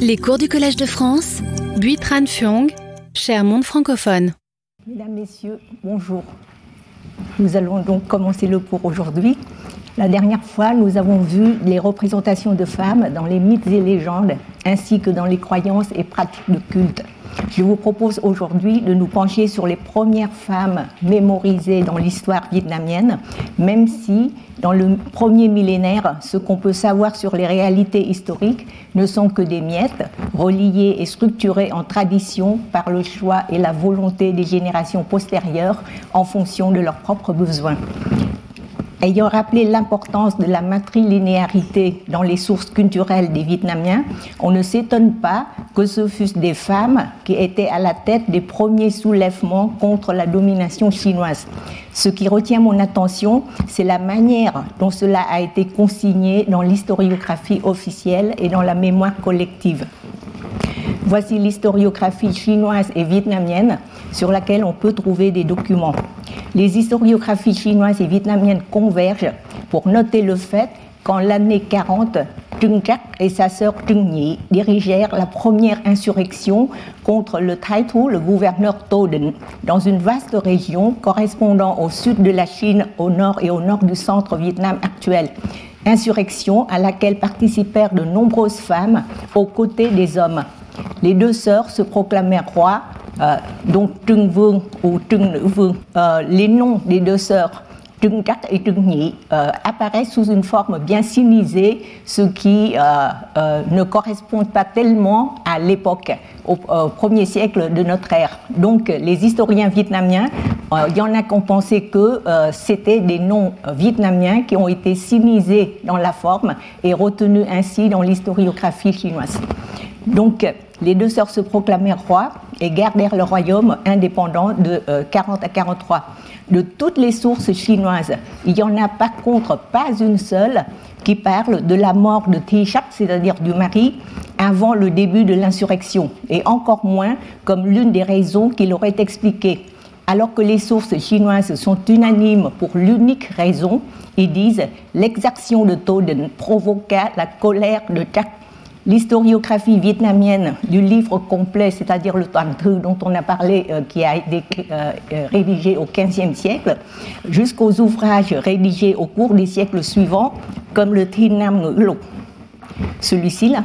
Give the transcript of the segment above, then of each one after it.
Les cours du Collège de France, Buitran Fuong, cher monde francophone. Mesdames, Messieurs, bonjour. Nous allons donc commencer le cours aujourd'hui. La dernière fois, nous avons vu les représentations de femmes dans les mythes et légendes, ainsi que dans les croyances et pratiques de culte. Je vous propose aujourd'hui de nous pencher sur les premières femmes mémorisées dans l'histoire vietnamienne, même si dans le premier millénaire, ce qu'on peut savoir sur les réalités historiques ne sont que des miettes, reliées et structurées en tradition par le choix et la volonté des générations postérieures en fonction de leurs propres besoins. Ayant rappelé l'importance de la matrilinéarité dans les sources culturelles des Vietnamiens, on ne s'étonne pas que ce fussent des femmes qui étaient à la tête des premiers soulèvements contre la domination chinoise. Ce qui retient mon attention, c'est la manière dont cela a été consigné dans l'historiographie officielle et dans la mémoire collective. Voici l'historiographie chinoise et vietnamienne sur laquelle on peut trouver des documents. Les historiographies chinoises et vietnamiennes convergent pour noter le fait qu'en l'année 40, Trung Trắc et sa sœur Trung Nhi dirigèrent la première insurrection contre le Taitu, le gouverneur Toden, dans une vaste région correspondant au sud de la Chine, au nord et au nord du centre Vietnam actuel. Insurrection à laquelle participèrent de nombreuses femmes aux côtés des hommes. Les deux sœurs se proclamèrent rois euh, donc Trưng Vương ou Trưng Nữ Vương, euh, les noms des deux sœurs Trưng Trắc et Trưng Nhị euh, apparaissent sous une forme bien sinisée, ce qui ne correspond pas tellement à l'époque, au, premier siècle de notre ère. Donc les historiens vietnamiens, il y en a qui ont pensé que c'était des noms vietnamiens qui ont été sinisés dans la forme et retenus ainsi dans l'historiographie chinoise. Donc les deux sœurs se proclamèrent rois et gardèrent le royaume indépendant de 40 euh, à 43. De toutes les sources chinoises, il n'y en a par contre pas une seule qui parle de la mort de Shak, c'est-à-dire du mari, avant le début de l'insurrection, et encore moins comme l'une des raisons qui l'aurait expliqué. Alors que les sources chinoises sont unanimes pour l'unique raison, ils disent l'exaction de Toden provoqua la colère de Chak l'historiographie vietnamienne du livre complet, c'est-à-dire le Toàn Thư dont on a parlé, euh, qui a été euh, euh, rédigé au XVe siècle, jusqu'aux ouvrages rédigés au cours des siècles suivants, comme le Thi Nam. Celui-ci là,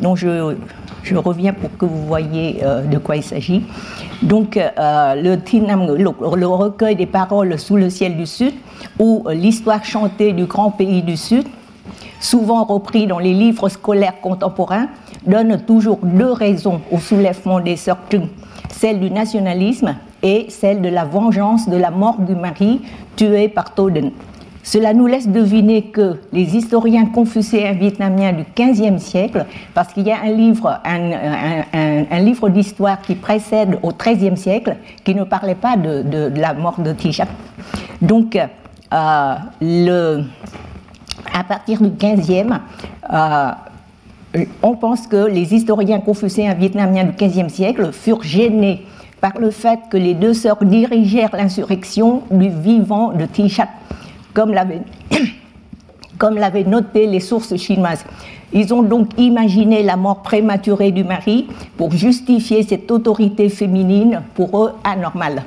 dont je, reviens pour que vous voyez de quoi il s'agit. Donc, le Thi Nam le recueil des paroles sous le ciel du Sud, ou l'histoire chantée du grand pays du Sud, souvent repris dans les livres scolaires contemporains, donne toujours deux raisons au soulèvement des sœurs celle du nationalisme et celle de la vengeance de la mort du mari tué par Toden. Cela nous laisse deviner que les historiens confucéens vietnamiens du XVe siècle, parce qu'il y a un livre, un, livre d'histoire qui précède au XIIIe siècle, qui ne parlait pas de, la mort de Tisha. Donc, euh, le, à partir du 15e, euh, on pense que les historiens confucéens vietnamiens du 15e siècle furent gênés par le fait que les deux sœurs dirigèrent l'insurrection du vivant de Tishat, comme l'avaient noté les sources chinoises. Ils ont donc imaginé la mort prématurée du mari pour justifier cette autorité féminine pour eux anormale.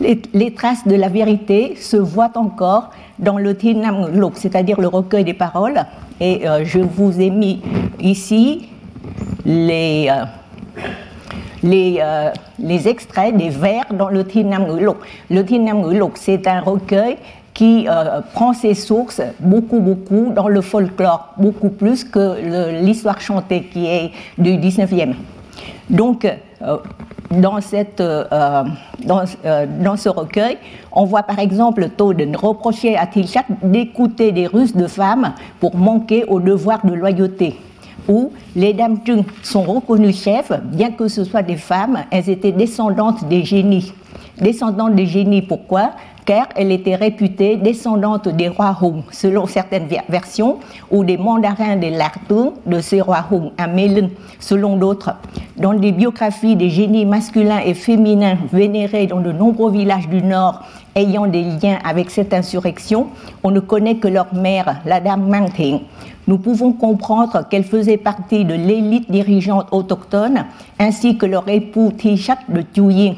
Les, traces de la vérité se voient encore dans le Tinam c'est-à-dire le recueil des paroles. Et euh, je vous ai mis ici les, euh, euh, les, extraits des vers dans le Tinam. Le Tinam c'est un recueil qui prend ses sources beaucoup, beaucoup dans le folklore, beaucoup plus que l'histoire chantée qui est du 19e. Donc, euh, euh, euh, dans, ce recueil, on voit par exemple Toden reprocher à Tilchat d'écouter des Russes de femmes pour manquer au devoir de loyauté. Où les dames Chung sont reconnues chefs, bien que ce soit des femmes, elles étaient descendantes des génies. Descendantes des génies, pourquoi? Car elle était réputée descendante des rois Hung, selon certaines versions, ou des mandarins des Lartung, de ces rois Hung à Melun, selon d'autres. Dans les biographies des génies masculins et féminins vénérés dans de nombreux villages du Nord ayant des liens avec cette insurrection, on ne connaît que leur mère, la dame Mang nous pouvons comprendre qu'elle faisait partie de l'élite dirigeante autochtone ainsi que leur époux Tichat de Tuying.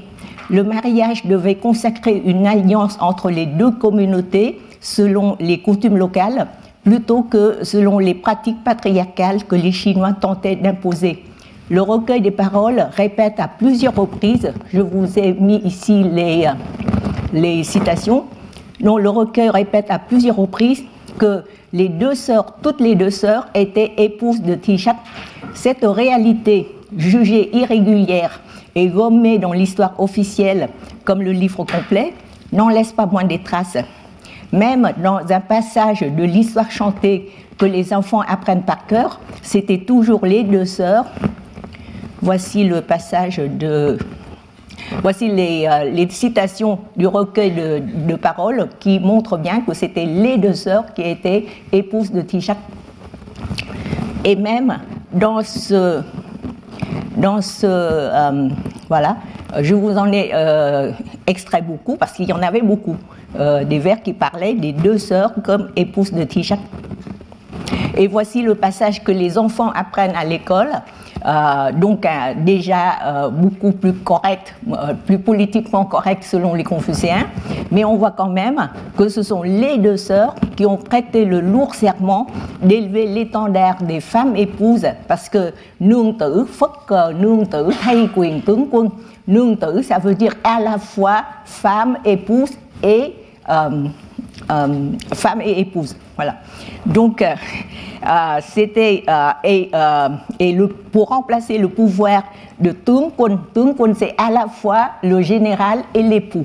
Le mariage devait consacrer une alliance entre les deux communautés selon les coutumes locales plutôt que selon les pratiques patriarcales que les Chinois tentaient d'imposer. Le recueil des paroles répète à plusieurs reprises, je vous ai mis ici les, les citations, non, le recueil répète à plusieurs reprises que les deux sœurs, toutes les deux sœurs, étaient épouses de Tichat. Cette réalité jugée irrégulière et gommée dans l'histoire officielle comme le livre complet n'en laisse pas moins des traces. Même dans un passage de l'histoire chantée que les enfants apprennent par cœur, c'était toujours les deux sœurs. Voici le passage de. Voici les, euh, citations du recueil de, paroles qui montrent bien que c'était les deux sœurs qui étaient épouses de Tisha. Et même dans ce. Euh, je vous en ai euh, extrait beaucoup parce qu'il y en avait beaucoup. Euh, des vers qui parlaient des deux sœurs comme épouses de Tisha. Et voici le passage que les enfants apprennent à l'école, euh, donc euh, déjà beaucoup plus correct, plus politiquement correct selon les Confucéens, mais on voit quand même que ce sont les deux sœurs qui ont prêté le lourd serment d'élever l'étendard des femmes épouses, parce que nương tử nương tử quyền tướng quân. Nương tử, ça veut dire à la fois femme, épouse et euh, euh, femme et épouse. Voilà. Donc, euh, c'était et, et le, pour remplacer le pouvoir de Tung Kun, c'est à la fois le général et l'époux.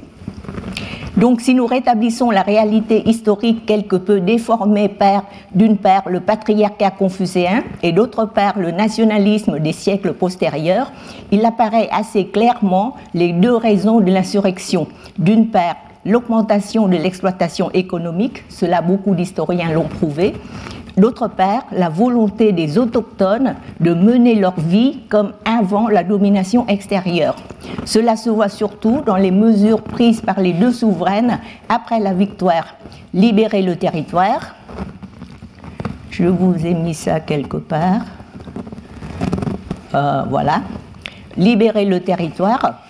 Donc, si nous rétablissons la réalité historique quelque peu déformée par, d'une part, le patriarcat confucéen et d'autre part, le nationalisme des siècles postérieurs, il apparaît assez clairement les deux raisons de l'insurrection. D'une part, l'augmentation de l'exploitation économique, cela beaucoup d'historiens l'ont prouvé. D'autre part, la volonté des autochtones de mener leur vie comme avant la domination extérieure. Cela se voit surtout dans les mesures prises par les deux souveraines après la victoire. Libérer le territoire, je vous ai mis ça quelque part, euh, voilà, libérer le territoire,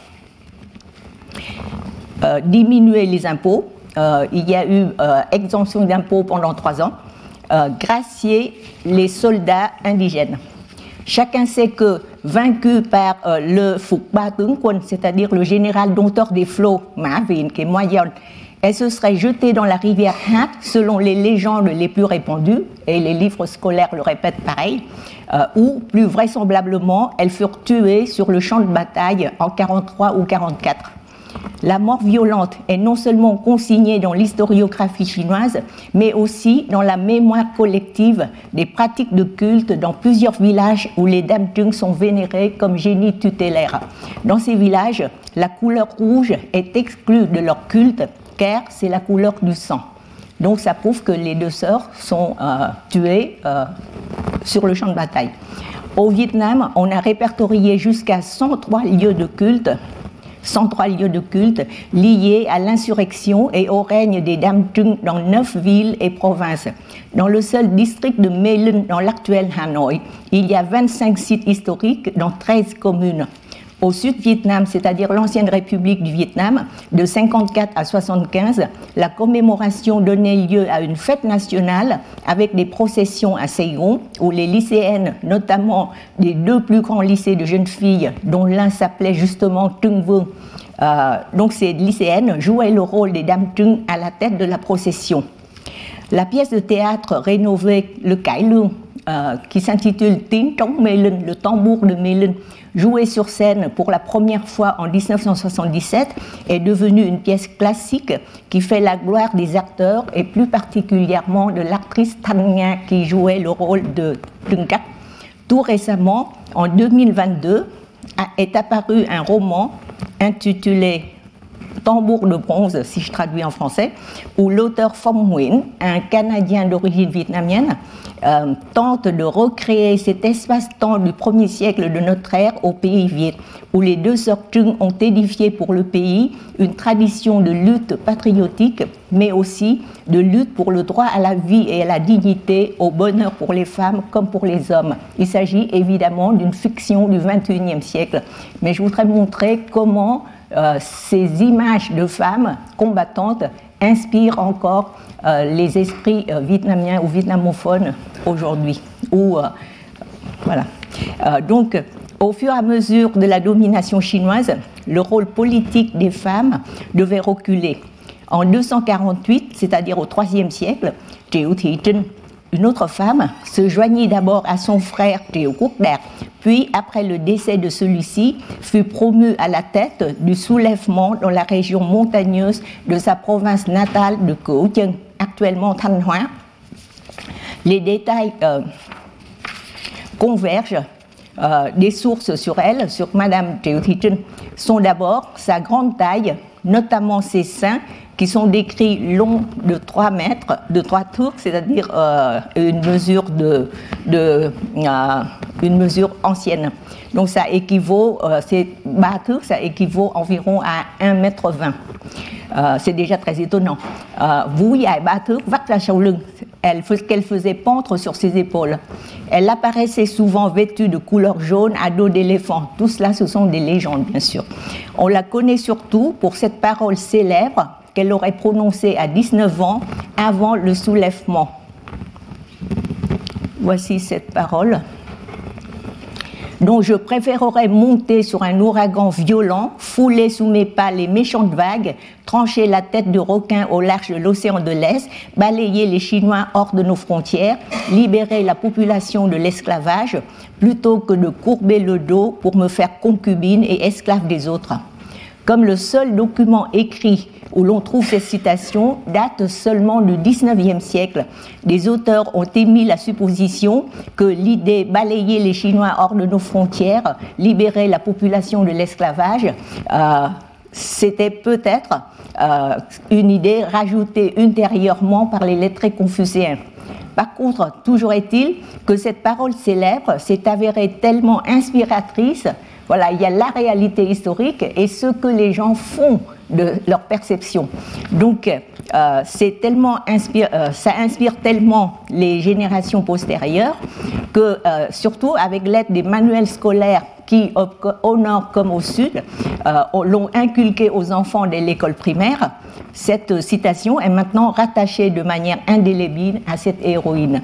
diminuer les impôts. Euh, il y a eu euh, exemption d'impôts pendant trois ans. gracier les soldats indigènes. Chacun sait que vaincu par le Fukba c'est-à-dire le général dompteur des flots, Mavin, qui est elle se serait jetée dans la rivière Hat, selon les légendes les plus répandues, et les livres scolaires le répètent pareil, ou plus vraisemblablement, elles furent tuées sur le champ de bataille en 43 ou 44. La mort violente est non seulement consignée dans l'historiographie chinoise, mais aussi dans la mémoire collective des pratiques de culte dans plusieurs villages où les dames sont vénérées comme génies tutélaires. Dans ces villages, la couleur rouge est exclue de leur culte car c'est la couleur du sang. Donc ça prouve que les deux sœurs sont euh, tuées euh, sur le champ de bataille. Au Vietnam, on a répertorié jusqu'à 103 lieux de culte 103 lieux de culte liés à l'insurrection et au règne des Dam dans neuf villes et provinces. Dans le seul district de Lin, dans l'actuel Hanoï, il y a 25 sites historiques dans 13 communes au Sud-Vietnam, c'est-à-dire l'ancienne République du Vietnam, de 54 à 75, la commémoration donnait lieu à une fête nationale avec des processions à Saigon, où les lycéennes, notamment des deux plus grands lycées de jeunes filles, dont l'un s'appelait justement Tung Vuong, euh, donc ces lycéennes jouaient le rôle des dames Tung à la tête de la procession. La pièce de théâtre rénovée Le Kai euh, qui s'intitule Tin Melin, le tambour de Melin, jouée sur scène pour la première fois en 1977, est devenue une pièce classique qui fait la gloire des acteurs et plus particulièrement de l'actrice Tanya qui jouait le rôle de Tunka. Tout récemment, en 2022, est apparu un roman intitulé Tambour de bronze, si je traduis en français, où l'auteur Phom Nguyen, un Canadien d'origine vietnamienne, euh, tente de recréer cet espace-temps du premier siècle de notre ère au pays Viet, où les deux sœurs Trung ont édifié pour le pays une tradition de lutte patriotique, mais aussi de lutte pour le droit à la vie et à la dignité, au bonheur pour les femmes comme pour les hommes. Il s'agit évidemment d'une fiction du XXIe siècle, mais je voudrais montrer comment euh, ces images de femmes combattantes inspirent encore euh, les esprits euh, vietnamiens ou vietnamophones aujourd'hui. donc, au fur et à mesure de la domination chinoise, le rôle politique des femmes devait reculer. En 248, c'est-à-dire au IIIe siècle, Trieu Thị une autre femme, se joignit d'abord à son frère Quốc puis, après le décès de celui-ci, fut promue à la tête du soulèvement dans la région montagneuse de sa province natale de Cửu actuellement Thanh Hóa. Les détails euh, convergent euh, des sources sur elle, sur Madame Trieu sont d'abord sa grande taille, notamment ses seins qui sont décrits longs de 3 mètres, de 3 tours, c'est-à-dire euh, une mesure de, euh, une mesure ancienne. Donc ça équivaut, euh, ces ça équivaut environ à 1 mètre 20. Euh, c'est déjà très étonnant. Vous, il y a elle qu'elle faisait pendre sur ses épaules. Elle apparaissait souvent vêtue de couleur jaune à dos d'éléphant. Tout cela, ce sont des légendes, bien sûr. On la connaît surtout pour cette parole célèbre qu'elle aurait prononcé à 19 ans avant le soulèvement. Voici cette parole dont je préférerais monter sur un ouragan violent, fouler sous mes pas les méchantes vagues, trancher la tête de requin au large de l'océan de l'Est, balayer les Chinois hors de nos frontières, libérer la population de l'esclavage, plutôt que de courber le dos pour me faire concubine et esclave des autres. Comme le seul document écrit où l'on trouve ces citations date seulement du XIXe siècle. Des auteurs ont émis la supposition que l'idée balayer les Chinois hors de nos frontières, libérer la population de l'esclavage, euh, c'était peut-être euh, une idée rajoutée ultérieurement par les lettrés confucéens. Par contre, toujours est-il que cette parole célèbre s'est avérée tellement inspiratrice. Voilà, il y a la réalité historique et ce que les gens font de leur perception. Donc, euh, tellement euh, ça inspire tellement les générations postérieures que, euh, surtout avec l'aide des manuels scolaires qui, au, nord comme au sud, l'ont inculqué aux enfants de l'école primaire, cette citation est maintenant rattachée de manière indélébile à cette héroïne.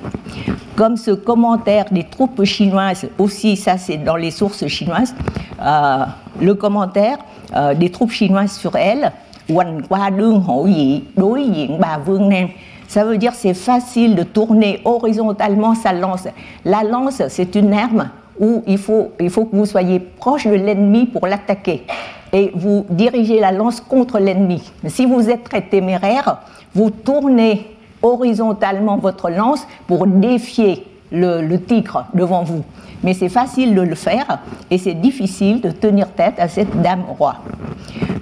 Comme ce commentaire des troupes chinoises, aussi ça c'est dans les sources chinoises, le commentaire euh, des troupes chinoises sur elle, ça veut dire c'est facile de tourner horizontalement sa lance. La lance, c'est une arme où il faut, il faut que vous soyez proche de l'ennemi pour l'attaquer. Et vous dirigez la lance contre l'ennemi. Si vous êtes très téméraire, vous tournez horizontalement votre lance pour défier le tigre devant vous mais c'est facile de le faire et c'est difficile de tenir tête à cette dame roi.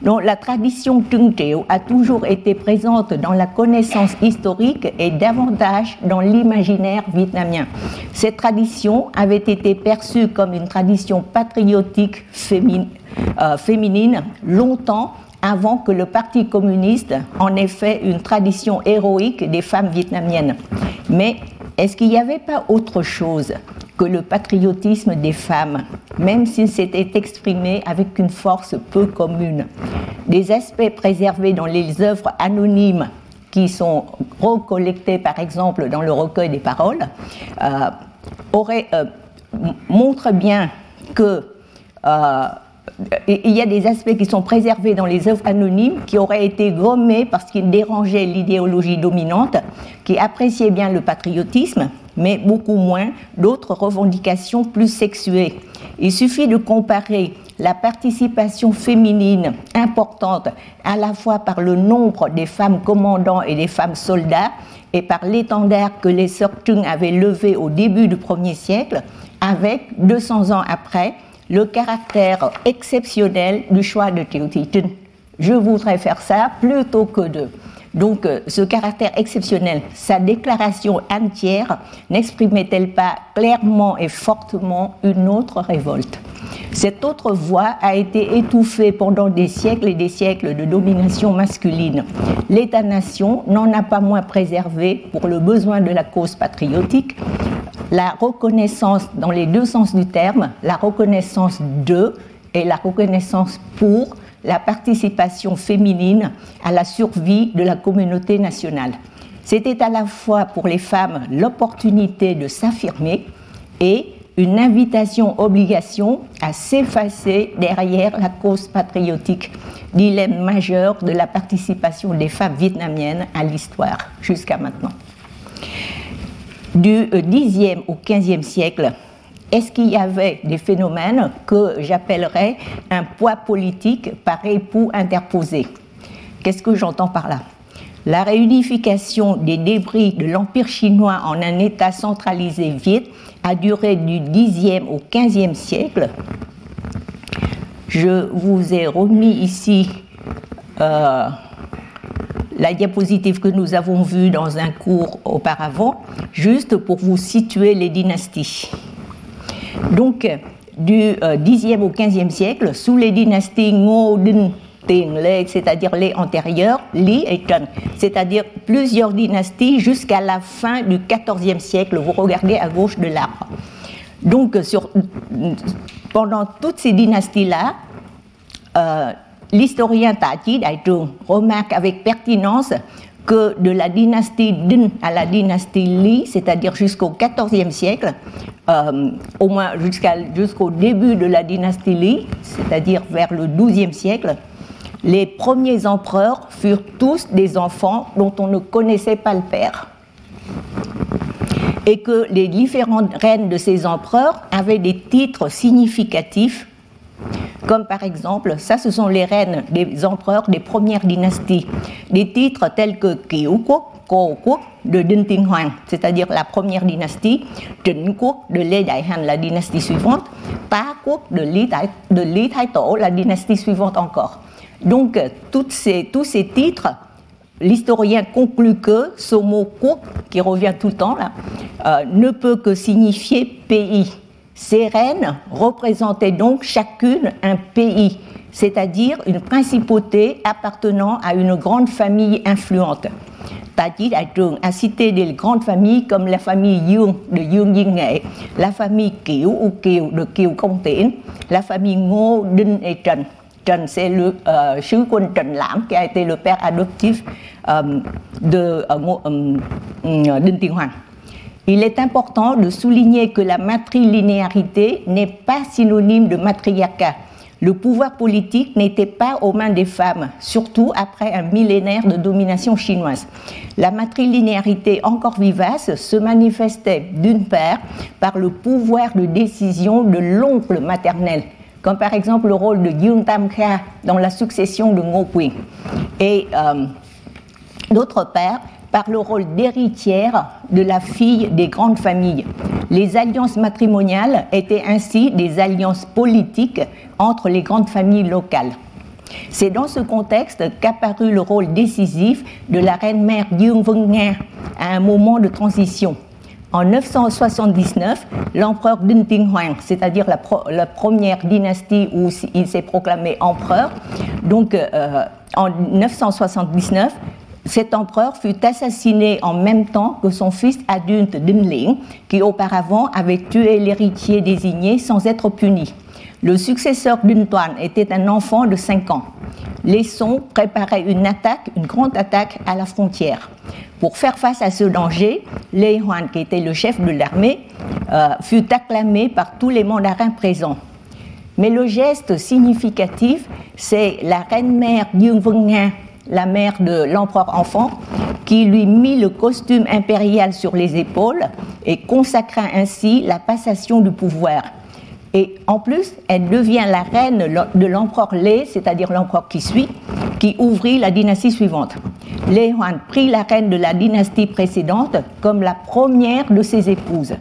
Donc la tradition Tung a toujours été présente dans la connaissance historique et davantage dans l'imaginaire vietnamien. Cette tradition avait été perçue comme une tradition patriotique euh, féminine longtemps avant que le Parti communiste en ait fait une tradition héroïque des femmes vietnamiennes. Mais est-ce qu'il n'y avait pas autre chose que le patriotisme des femmes, même s'il s'était exprimé avec une force peu commune? Des aspects préservés dans les œuvres anonymes qui sont recollectées par exemple dans le recueil des paroles, euh, euh montrent bien que euh, il y a des aspects qui sont préservés dans les œuvres anonymes qui auraient été gommés parce qu'ils dérangeaient l'idéologie dominante, qui appréciait bien le patriotisme, mais beaucoup moins d'autres revendications plus sexuées. Il suffit de comparer la participation féminine importante à la fois par le nombre des femmes commandants et des femmes soldats et par l'étendard que les sœurs Tung avaient levé au début du premier siècle, avec, 200 ans après, le caractère exceptionnel du choix de Théotitun. je voudrais faire ça plutôt que de. Donc, euh, ce caractère exceptionnel, sa déclaration entière n'exprimait-elle pas clairement et fortement une autre révolte? Cette autre voix a été étouffée pendant des siècles et des siècles de domination masculine. L'État-nation n'en a pas moins préservé, pour le besoin de la cause patriotique, la reconnaissance, dans les deux sens du terme, la reconnaissance de et la reconnaissance pour la participation féminine à la survie de la communauté nationale. C'était à la fois pour les femmes l'opportunité de s'affirmer et une invitation-obligation à s'effacer derrière la cause patriotique, dilemme majeur de la participation des femmes vietnamiennes à l'histoire jusqu'à maintenant. Du 10e au 15e siècle, est-ce qu'il y avait des phénomènes que j'appellerais un poids politique par époux interposé Qu'est-ce que j'entends par là? La réunification des débris de l'Empire chinois en un État centralisé viet a duré du 10e au 15e siècle. Je vous ai remis ici euh, la diapositive que nous avons vue dans un cours auparavant, juste pour vous situer les dynasties. Donc, du 10e euh, au 15e siècle, sous les dynasties Ngo, Đinh, Tiền, Lê, c'est-à-dire les antérieures, Li et Trần, c'est-à-dire plusieurs dynasties jusqu'à la fin du 14e siècle. Vous regardez à gauche de l'arbre. Donc, pendant toutes ces dynasties-là, euh, l'historien Tati Đại remarque avec pertinence que de la dynastie Din à la dynastie Li, c'est-à-dire jusqu'au XIVe siècle, euh, au moins jusqu'au début de la dynastie Li, c'est-à-dire vers le XIIe siècle, les premiers empereurs furent tous des enfants dont on ne connaissait pas le père. Et que les différentes reines de ces empereurs avaient des titres significatifs comme par exemple, ça ce sont les reines des empereurs des premières dynasties, des titres tels que Kieu Quốc, Ko Quốc de Hoàng, c'est-à-dire la première dynastie, Trịnh de Lê Đại Hành, la dynastie suivante, Pa de Lý, Thái, la dynastie suivante encore. Donc ces, tous ces titres, l'historien conclut que ce mot Quốc, qui revient tout le temps là, euh, ne peut que signifier pays. Ces reines représentaient donc chacune un pays, c'est-à-dire une principauté appartenant à une grande famille influente. Tati Trường a cité des grandes familles comme la famille Dương de Dương Diên la famille Kiều U Kiều de Kiều Công Tiễn, la famille Ngô Đinh et Trần. Trần, c'est le euh, sứ quân Trần Lãm qui a été le père adoptif euh, de euh, Đinh Tiên Hoàng. Il est important de souligner que la matrilinéarité n'est pas synonyme de matriarcat. Le pouvoir politique n'était pas aux mains des femmes, surtout après un millénaire de domination chinoise. La matrilinéarité encore vivace se manifestait d'une part par le pouvoir de décision de l'oncle maternel, comme par exemple le rôle de Yung Tam Kha dans la succession de Ngo. Et euh, d'autre part, par le rôle d'héritière de la fille des grandes familles. Les alliances matrimoniales étaient ainsi des alliances politiques entre les grandes familles locales. C'est dans ce contexte qu'apparut le rôle décisif de la reine-mère Yung Vung à un moment de transition. En 979, l'empereur Hoàng, c'est-à-dire la, première dynastie où il s'est proclamé empereur, donc euh, en 979, cet empereur fut assassiné en même temps que son fils adulte Dinling, qui auparavant avait tué l'héritier désigné sans être puni. Le successeur d'Untuan était un enfant de 5 ans. Les Song préparaient une attaque, une grande attaque à la frontière. Pour faire face à ce danger, Lei Huan, qui était le chef de l'armée, euh, fut acclamé par tous les mandarins présents. Mais le geste significatif, c'est la reine-mère Yung la mère de l'empereur enfant, qui lui mit le costume impérial sur les épaules et consacra ainsi la passation du pouvoir. Et en plus, elle devient la reine de l'empereur Lé, c'est-à-dire l'empereur qui suit, qui ouvrit la dynastie suivante. Lé Huan prit la reine de la dynastie précédente comme la première de ses épouses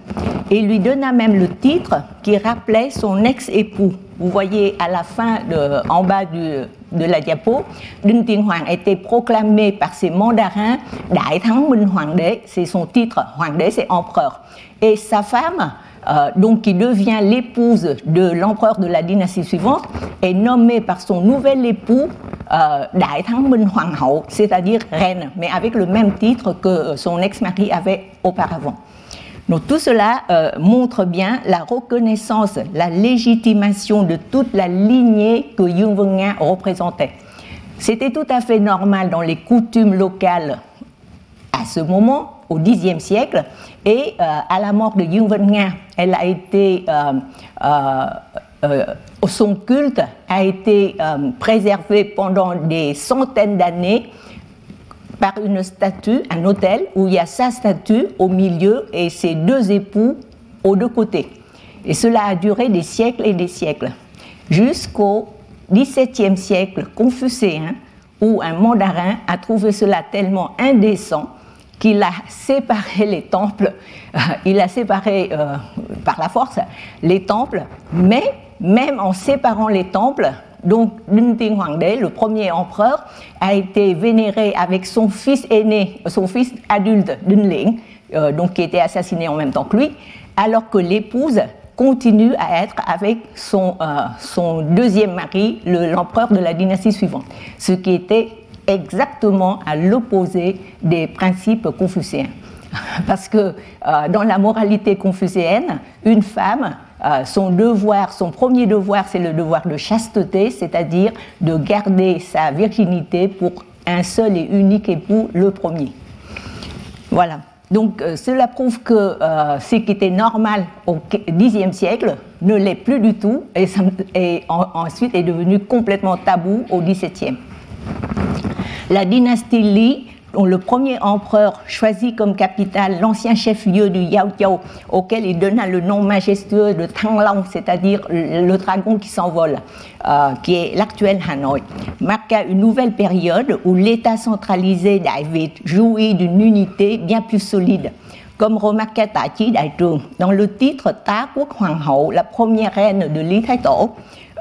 et lui donna même le titre qui rappelait son ex-époux. Vous voyez à la fin, de, en bas du, de la diapo, Đinh Tiên Hoàng a été proclamé par ses mandarins Đại Thắng Minh Hoàng đế, c'est son titre, Hoàng đế c'est empereur. Et sa femme, euh, donc qui devient l'épouse de l'empereur de la dynastie suivante, est nommée par son nouvel époux euh, Đại Thắng Minh Hoàng hậu, c'est-à-dire reine, mais avec le même titre que son ex-mari avait auparavant. Donc tout cela euh, montre bien la reconnaissance, la légitimation de toute la lignée que Yung représentait. C'était tout à fait normal dans les coutumes locales à ce moment, au Xe siècle, et euh, à la mort de Yung elle a été, euh, son culte a été préservé pendant des centaines d'années par une statue, un hôtel, où il y a sa statue au milieu et ses deux époux aux deux côtés. Et cela a duré des siècles et des siècles, jusqu'au XVIIe siècle confucéen, où un mandarin a trouvé cela tellement indécent qu'il a séparé les temples, euh, il a séparé euh, par la force les temples, mais même en séparant les temples, donc, Ting Huangde, le premier empereur, a été vénéré avec son fils aîné, son fils adulte, Dunling, euh, donc qui était assassiné en même temps que lui, alors que l'épouse continue à être avec son, euh, deuxième mari, l'empereur de la dynastie suivante, ce qui était exactement à l'opposé des principes confucéens. Parce que euh, dans la moralité confucéenne, une femme euh, son devoir, son premier devoir, c'est le devoir de chasteté, c'est-à-dire de garder sa virginité pour un seul et unique époux, le premier. Voilà. Donc euh, cela prouve que euh, ce qui était normal au Xe siècle ne l'est plus du tout et, ensuite est devenu complètement tabou au XVIIe. La dynastie Li dont le premier empereur choisit comme capitale l'ancien chef-lieu du Yao Yao, auquel il donna le nom majestueux de Thanglang, c'est-à-dire le dragon qui s'envole, euh, qui est l'actuel Hanoï, marqua une nouvelle période où l'État centralisé David jouit d'une unité bien plus solide. Comme remarqua Ta Chi dans le titre Ta Quốc Hoàng la première reine de Li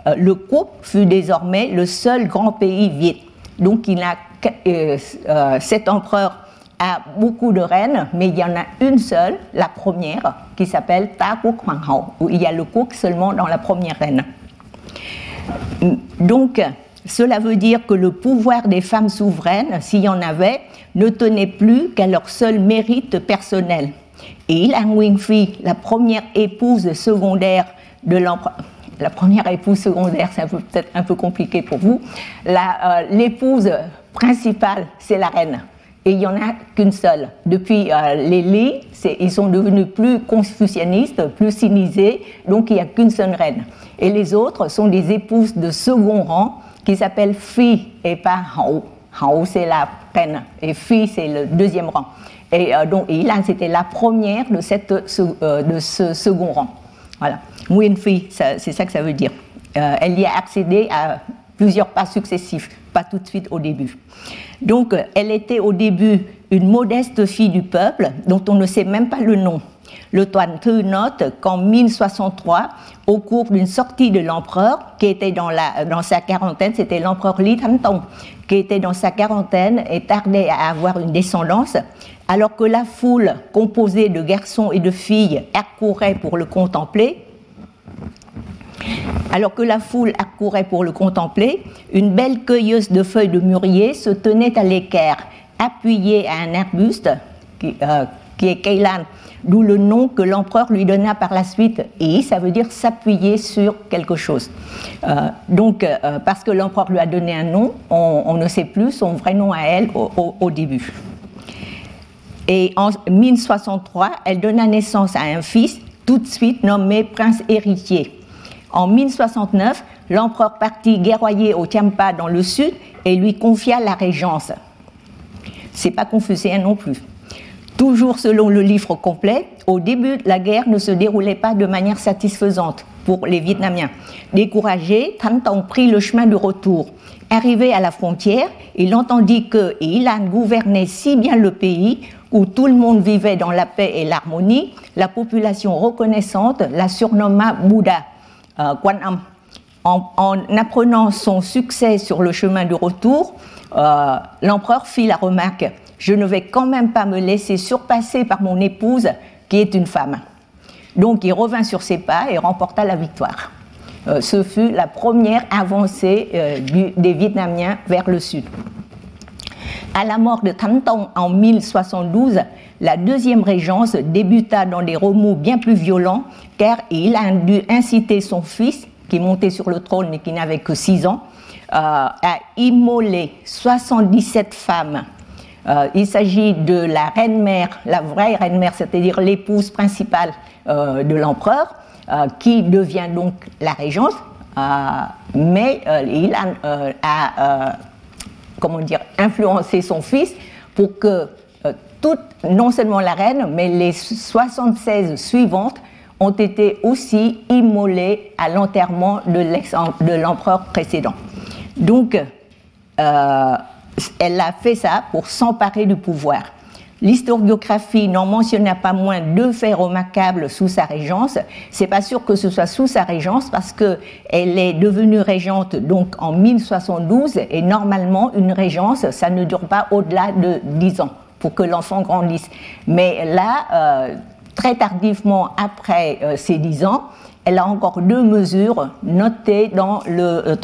euh, le Quốc fut désormais le seul grand pays viet. Donc il euh, cet empereur a beaucoup de reines, mais il y en a une seule, la première, qui s'appelle Ta Quốc Hoàng où il y a le Quốc seulement dans la première reine. Donc, cela veut dire que le pouvoir des femmes souveraines, s'il y en avait, ne tenait plus qu'à leur seul mérite personnel. Et Ilan Wingfi, la première épouse secondaire de l'empereur, la première épouse secondaire, c'est peut-être un peu compliqué pour vous, euh, l'épouse principale, c'est la reine. Et il n'y en a qu'une seule. Depuis euh, les lits, ils sont devenus plus confucianistes, plus cynisés, donc il n'y a qu'une seule reine. Et les autres sont des épouses de second rang qui s'appellent Phi et pas Hao. Hao, c'est la reine, et Phi, c'est le deuxième rang. Et euh, donc Ilan, c'était la première de, cette, de ce second rang. Voilà. Nguyen Phi, c'est ça que ça veut dire. elle y a accédé à plusieurs pas successifs, pas tout de suite au début. Donc, elle était au début une modeste fille du peuple dont on ne sait même pas le nom. Le Tuan Thư note qu'en 1063, au cours d'une sortie de l'empereur, qui était dans, la, dans sa quarantaine, c'était l'empereur Li Tong, qui était dans sa quarantaine et tardait à avoir une descendance, alors que la foule, composée de garçons et de filles, accourait pour le contempler, alors que la foule accourait pour le contempler, une belle cueilleuse de feuilles de mûrier se tenait à l'équerre, appuyée à un arbuste qui, euh, est Keilan, d'où le nom que l'empereur lui donna par la suite. Et ça veut dire s'appuyer sur quelque chose. Euh, donc, euh, parce que l'empereur lui a donné un nom, on, ne sait plus son vrai nom à elle au, au début. Et en 1063, elle donna naissance à un fils, tout de suite nommé prince héritier. En 1069, l'empereur partit guerroyer au Tiampa dans le sud et lui confia la régence. C'est pas confucéen non plus. Toujours selon le livre complet, au début, la guerre ne se déroulait pas de manière satisfaisante pour les Vietnamiens. Découragé, Thanh Tong prit le chemin du retour. Arrivé à la frontière, il entendit que Ilan gouvernait si bien le pays, où tout le monde vivait dans la paix et l'harmonie, la population reconnaissante la surnomma Bouddha, euh, En, apprenant son succès sur le chemin du retour, euh, l'empereur fit la remarque Je ne vais quand même pas me laisser surpasser par mon épouse, qui est une femme. Donc il revint sur ses pas et remporta la victoire. Euh, ce fut la première avancée des Vietnamiens vers le sud. À la mort de Thanh Tông en 1072, la deuxième régence débuta dans des remous bien plus violents il a dû inciter son fils, qui montait sur le trône mais qui n'avait que 6 ans, euh, à immoler 77 femmes. il s'agit de la reine-mère, la vraie reine-mère, c'est-à-dire l'épouse principale de l'empereur, euh, qui devient donc la régence, euh, mais euh, il a, comment dire, influencé son fils pour que non seulement la reine, mais les 76 suivantes ont été aussi immolées à l'enterrement de l'empereur précédent. Donc, elle a fait ça pour s'emparer du pouvoir. L'historiographie n'en mentionna pas moins deux faits remarquables sous sa régence. C'est pas sûr que ce soit sous sa régence parce que elle est devenue régente donc en 1072 et normalement une régence ça ne dure pas au-delà de dix ans pour que l'enfant grandisse. Mais là, euh, très tardivement après euh, ces dix ans, elle a encore deux mesures notées dans le euh,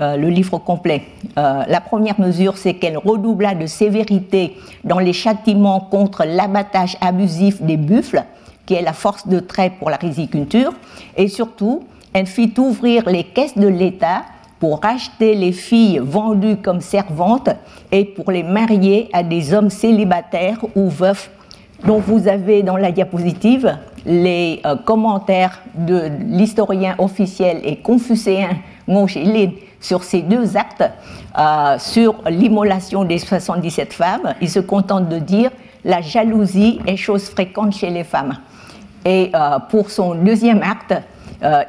euh, le livre complet. Euh, la première mesure, c'est qu'elle redoubla de sévérité dans les châtiments contre l'abattage abusif des buffles, qui est la force de trait pour la riziculture, et surtout, elle fit ouvrir les caisses de l'État pour racheter les filles vendues comme servantes et pour les marier à des hommes célibataires ou veufs dont vous avez dans la diapositive les euh, commentaires de l'historien officiel et confucéen Ngo Lin sur ces deux actes, euh, sur l'immolation des 77 femmes, il se contente de dire la jalousie est chose fréquente chez les femmes. Et euh, pour son deuxième acte,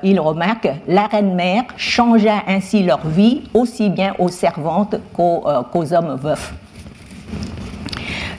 il remarque la reine-mère changea ainsi leur vie aussi bien aux servantes qu'aux hommes veufs.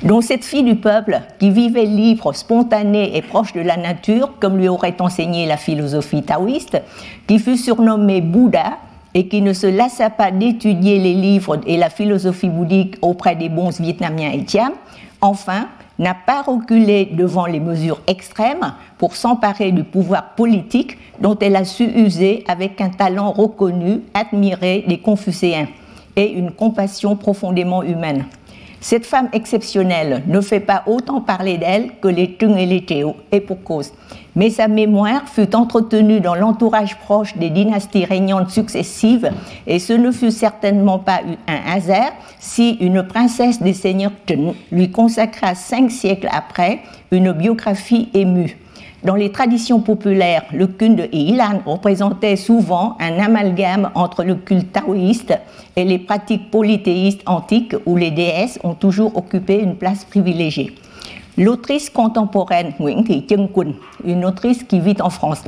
Donc cette fille du peuple, qui vivait libre, spontanée et proche de la nature, comme lui aurait enseigné la philosophie taoïste, qui fut surnommée Bouddha, et qui ne se lassa pas d'étudier les livres et la philosophie bouddhique auprès des bons vietnamiens et tiens, enfin, n'a pas reculé devant les mesures extrêmes pour s'emparer du pouvoir politique dont elle a su user avec un talent reconnu, admiré des Confucéens et une compassion profondément humaine. Cette femme exceptionnelle ne fait pas autant parler d'elle que les Tung et les Théo, et pour cause. Mais sa mémoire fut entretenue dans l'entourage proche des dynasties régnantes successives, et ce ne fut certainement pas un hasard si une princesse des seigneurs Tung lui consacra cinq siècles après une biographie émue. Dans les traditions populaires, le culte de Ilan représentait souvent un amalgame entre le culte taoïste et les pratiques polythéistes antiques où les déesses ont toujours occupé une place privilégiée. L'autrice contemporaine Chân Quỳnh, une autrice qui vit en France,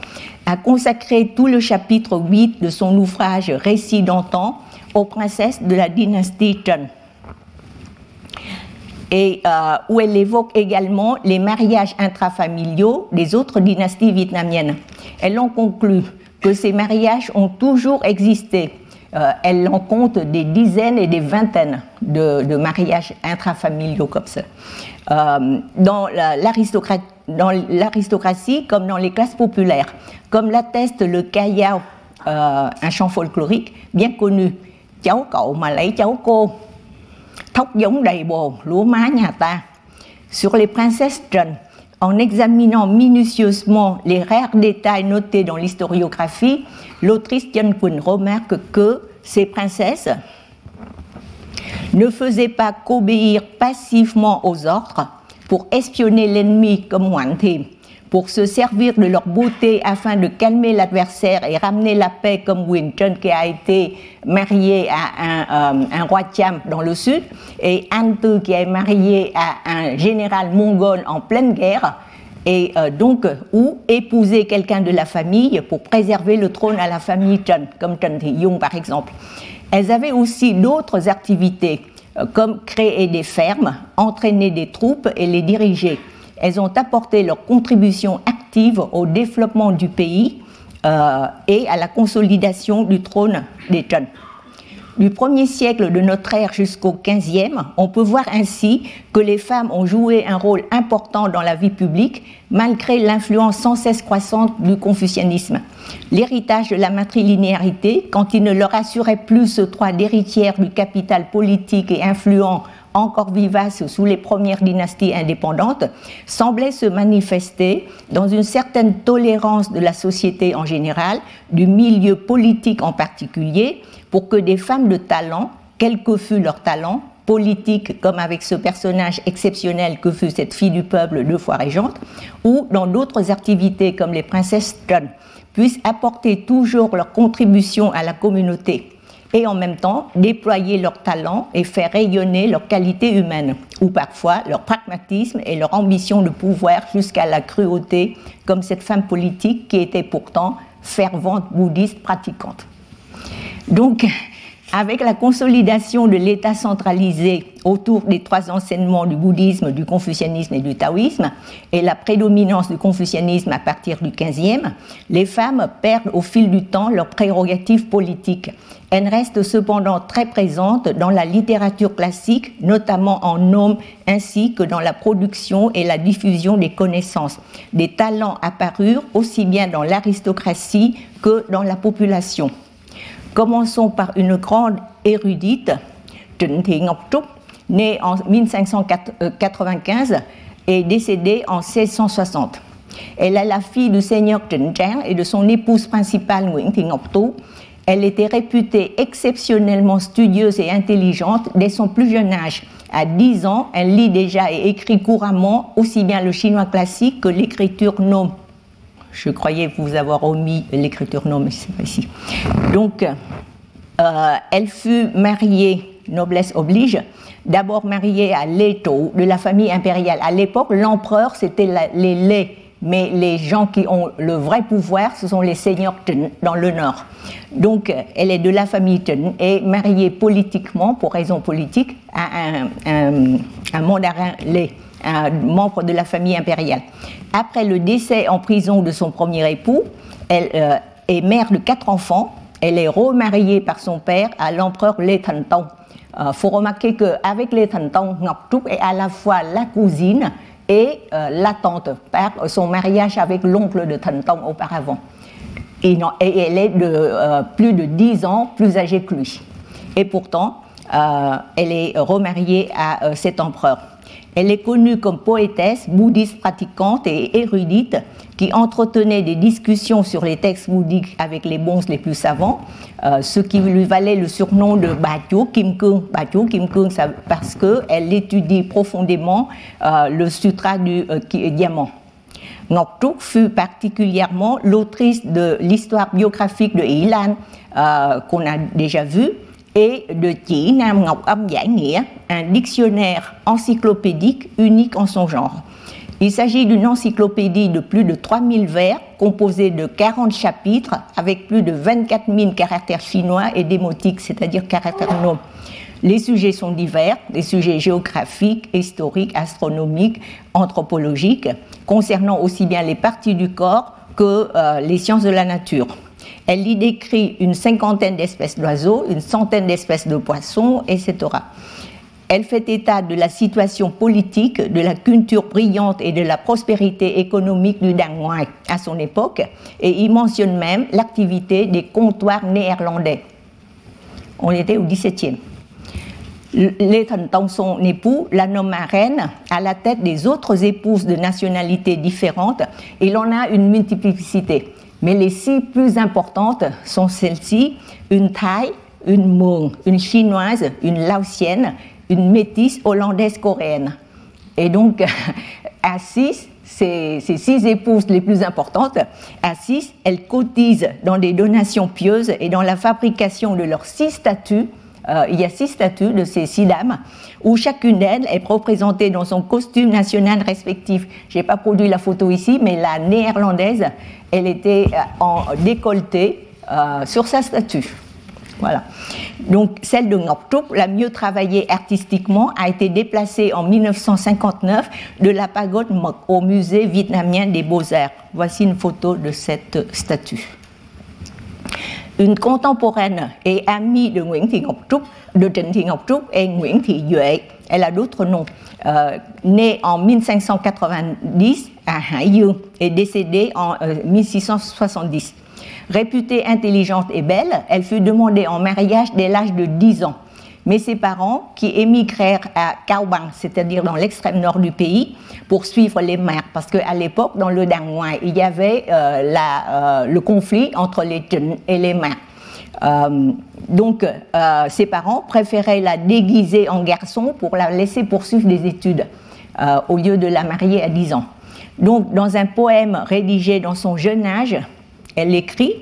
a consacré tout le chapitre 8 de son ouvrage Récit d'antan aux princesses de la dynastie Trần et euh, où elle évoque également les mariages intrafamiliaux des autres dynasties vietnamiennes. Elle en conclut que ces mariages ont toujours existé. Euh, elle en compte des dizaines et des vingtaines de, mariages intrafamiliaux comme ça. Euh, dans l'aristocratie comme dans les classes populaires, comme l'atteste le Kayao, un chant folklorique bien connu. Sur les princesses John, en examinant minutieusement les rares détails notés dans l'historiographie, l'autrice Tian Kun remarque que ces princesses ne faisaient pas qu'obéir passivement aux ordres pour espionner l'ennemi comme Wan Thi, pour se servir de leur beauté afin de calmer l'adversaire et ramener la paix comme Winton qui a été marié à un, euh, roi Thiam dans le sud et Antu qui est marié à un général mongol en pleine guerre et euh, donc ou épouser quelqu'un de la famille pour préserver le trône à la famille Chen comme Chen Thi-yung par exemple. Elles avaient aussi d'autres activités euh, comme créer des fermes, entraîner des troupes et les diriger elles ont apporté leur contribution active au développement du pays euh, et à la consolidation du trône des. Du 1er siècle de notre ère jusqu'au 15e, on peut voir ainsi que les femmes ont joué un rôle important dans la vie publique malgré l'influence sans cesse croissante du confucianisme. L'héritage de la matrilinéarité, quand il ne leur assurait plus ce droit d'héritière du capital politique et influent encore vivace sous les premières dynasties indépendantes, semblait se manifester dans une certaine tolérance de la société en général, du milieu politique en particulier, pour que des femmes de talent, quel que fût leur talent, politique comme avec ce personnage exceptionnel que fut cette fille du peuple deux fois régente, ou dans d'autres activités comme les princesses John, puissent apporter toujours leur contribution à la communauté et en même temps déployer leur talent et faire rayonner leur qualité humaine, ou parfois leur pragmatisme et leur ambition de pouvoir jusqu'à la cruauté, comme cette femme politique qui était pourtant fervente bouddhiste pratiquante. Donc, avec la consolidation de l'État centralisé autour des trois enseignements du bouddhisme, du confucianisme et du taoïsme, et la prédominance du confucianisme à partir du XVe, les femmes perdent au fil du temps leurs prérogatives politiques. Elles restent cependant très présentes dans la littérature classique, notamment en nom, ainsi que dans la production et la diffusion des connaissances. Des talents apparurent aussi bien dans l'aristocratie que dans la population. Commençons par une grande érudite, Thị Ngọc née en 1595 et décédée en 1660. Elle est la fille du seigneur Trịnh Trang et de son épouse principale Nguyễn Thị. Elle était réputée exceptionnellement studieuse et intelligente dès son plus jeune âge. À 10 ans, elle lit déjà et écrit couramment aussi bien le chinois classique que l'écriture nom je croyais vous avoir omis l'écriture, non, mais c'est pas ici. Donc, euh, elle fut mariée, noblesse oblige, d'abord mariée à Leto, de la famille impériale. À l'époque, l'empereur, c'était les Lé, mais les gens qui ont le vrai pouvoir, ce sont les seigneurs dans le nord. Donc, elle est de la famille Ten et mariée politiquement, pour raison politique, à un, mandarin Lé un membre de la famille impériale. Après le décès en prison de son premier époux, elle euh, est mère de quatre enfants. Elle est remariée par son père à l'empereur Lê Thần Tông. Il euh, faut remarquer qu'avec Lê Thần Tông, Ngọc Trúc est à la fois la cousine et euh, la tante par son mariage avec l'oncle de Thần Tông auparavant. Et, elle est de euh, plus de 10 ans plus âgée que lui. Et pourtant, euh, elle est remariée à cet empereur. Elle est connue comme poétesse, bouddhiste pratiquante et érudite, qui entretenait des discussions sur les textes bouddhiques avec les bons les plus savants, euh, ce qui lui valait le surnom de Batyo Kim Kung. Batyo Kim Kung, parce qu'elle étudie profondément euh, le sutra du euh, diamant. Fut particulièrement l'autrice de l'histoire biographique de Ilan, euh, qu'on a déjà vu, et de Chỉ un dictionnaire encyclopédique unique en son genre. Il s'agit d'une encyclopédie de plus de 3000 vers, composée de 40 chapitres, avec plus de 24 000 caractères chinois et démotiques, c'est-à-dire caractères noms. Les sujets sont divers, des sujets géographiques, historiques, astronomiques, anthropologiques, concernant aussi bien les parties du corps que euh, les sciences de la nature. Elle y décrit une cinquantaine d'espèces d'oiseaux, une centaine d'espèces de poissons, etc. Elle fait état de la situation politique, de la culture brillante et de la prospérité économique du Dangwai à son époque, et y mentionne même l'activité des comptoirs néerlandais. On était au XVIIe. Les Tong, son époux, la nomme reine à la tête des autres épouses de nationalités différentes. Il en a une multiplicité. Mais les six plus importantes sont celles-ci une Thaï, une Hmong, une Chinoise, une Laotienne, une métisse hollandaise coréenne. Et donc, à six, ces, ces, six épouses les plus importantes, à six, elles cotisent dans des donations pieuses et dans la fabrication de leurs six statues. Euh, il y a six statues de ces six dames, où chacune d'elles est représentée dans son costume national respectif. Je n'ai pas produit la photo ici, mais la néerlandaise, elle était euh, en décolleté euh, sur sa statue. Voilà. Donc celle de Ngọc la mieux travaillée artistiquement, a été déplacée en 1959 de la pagode Mok au musée vietnamien des beaux-arts. Voici une photo de cette statue. Une contemporaine et amie de Nguyễn Thị Ngọc Trúc, de Trịnh Thị Ngọc Trúc est Nguyễn Thị Duệ. Elle a d'autres noms. Euh, née en 1590 à Hải et décédée en 1670. Réputée intelligente et belle, elle fut demandée en mariage dès l'âge de 10 ans. Mais ses parents, qui émigrèrent à Cao Bằng, c'est-à-dire dans l'extrême nord du pays, pour suivre les mères, parce qu'à l'époque, dans le Dangwai, il y avait euh, euh, le conflit entre les Tun et les mères. Euh, donc, ses parents préféraient la déguiser en garçon pour la laisser poursuivre des études, au lieu de la marier à 10 ans. Donc, dans un poème rédigé dans son jeune âge, elle écrit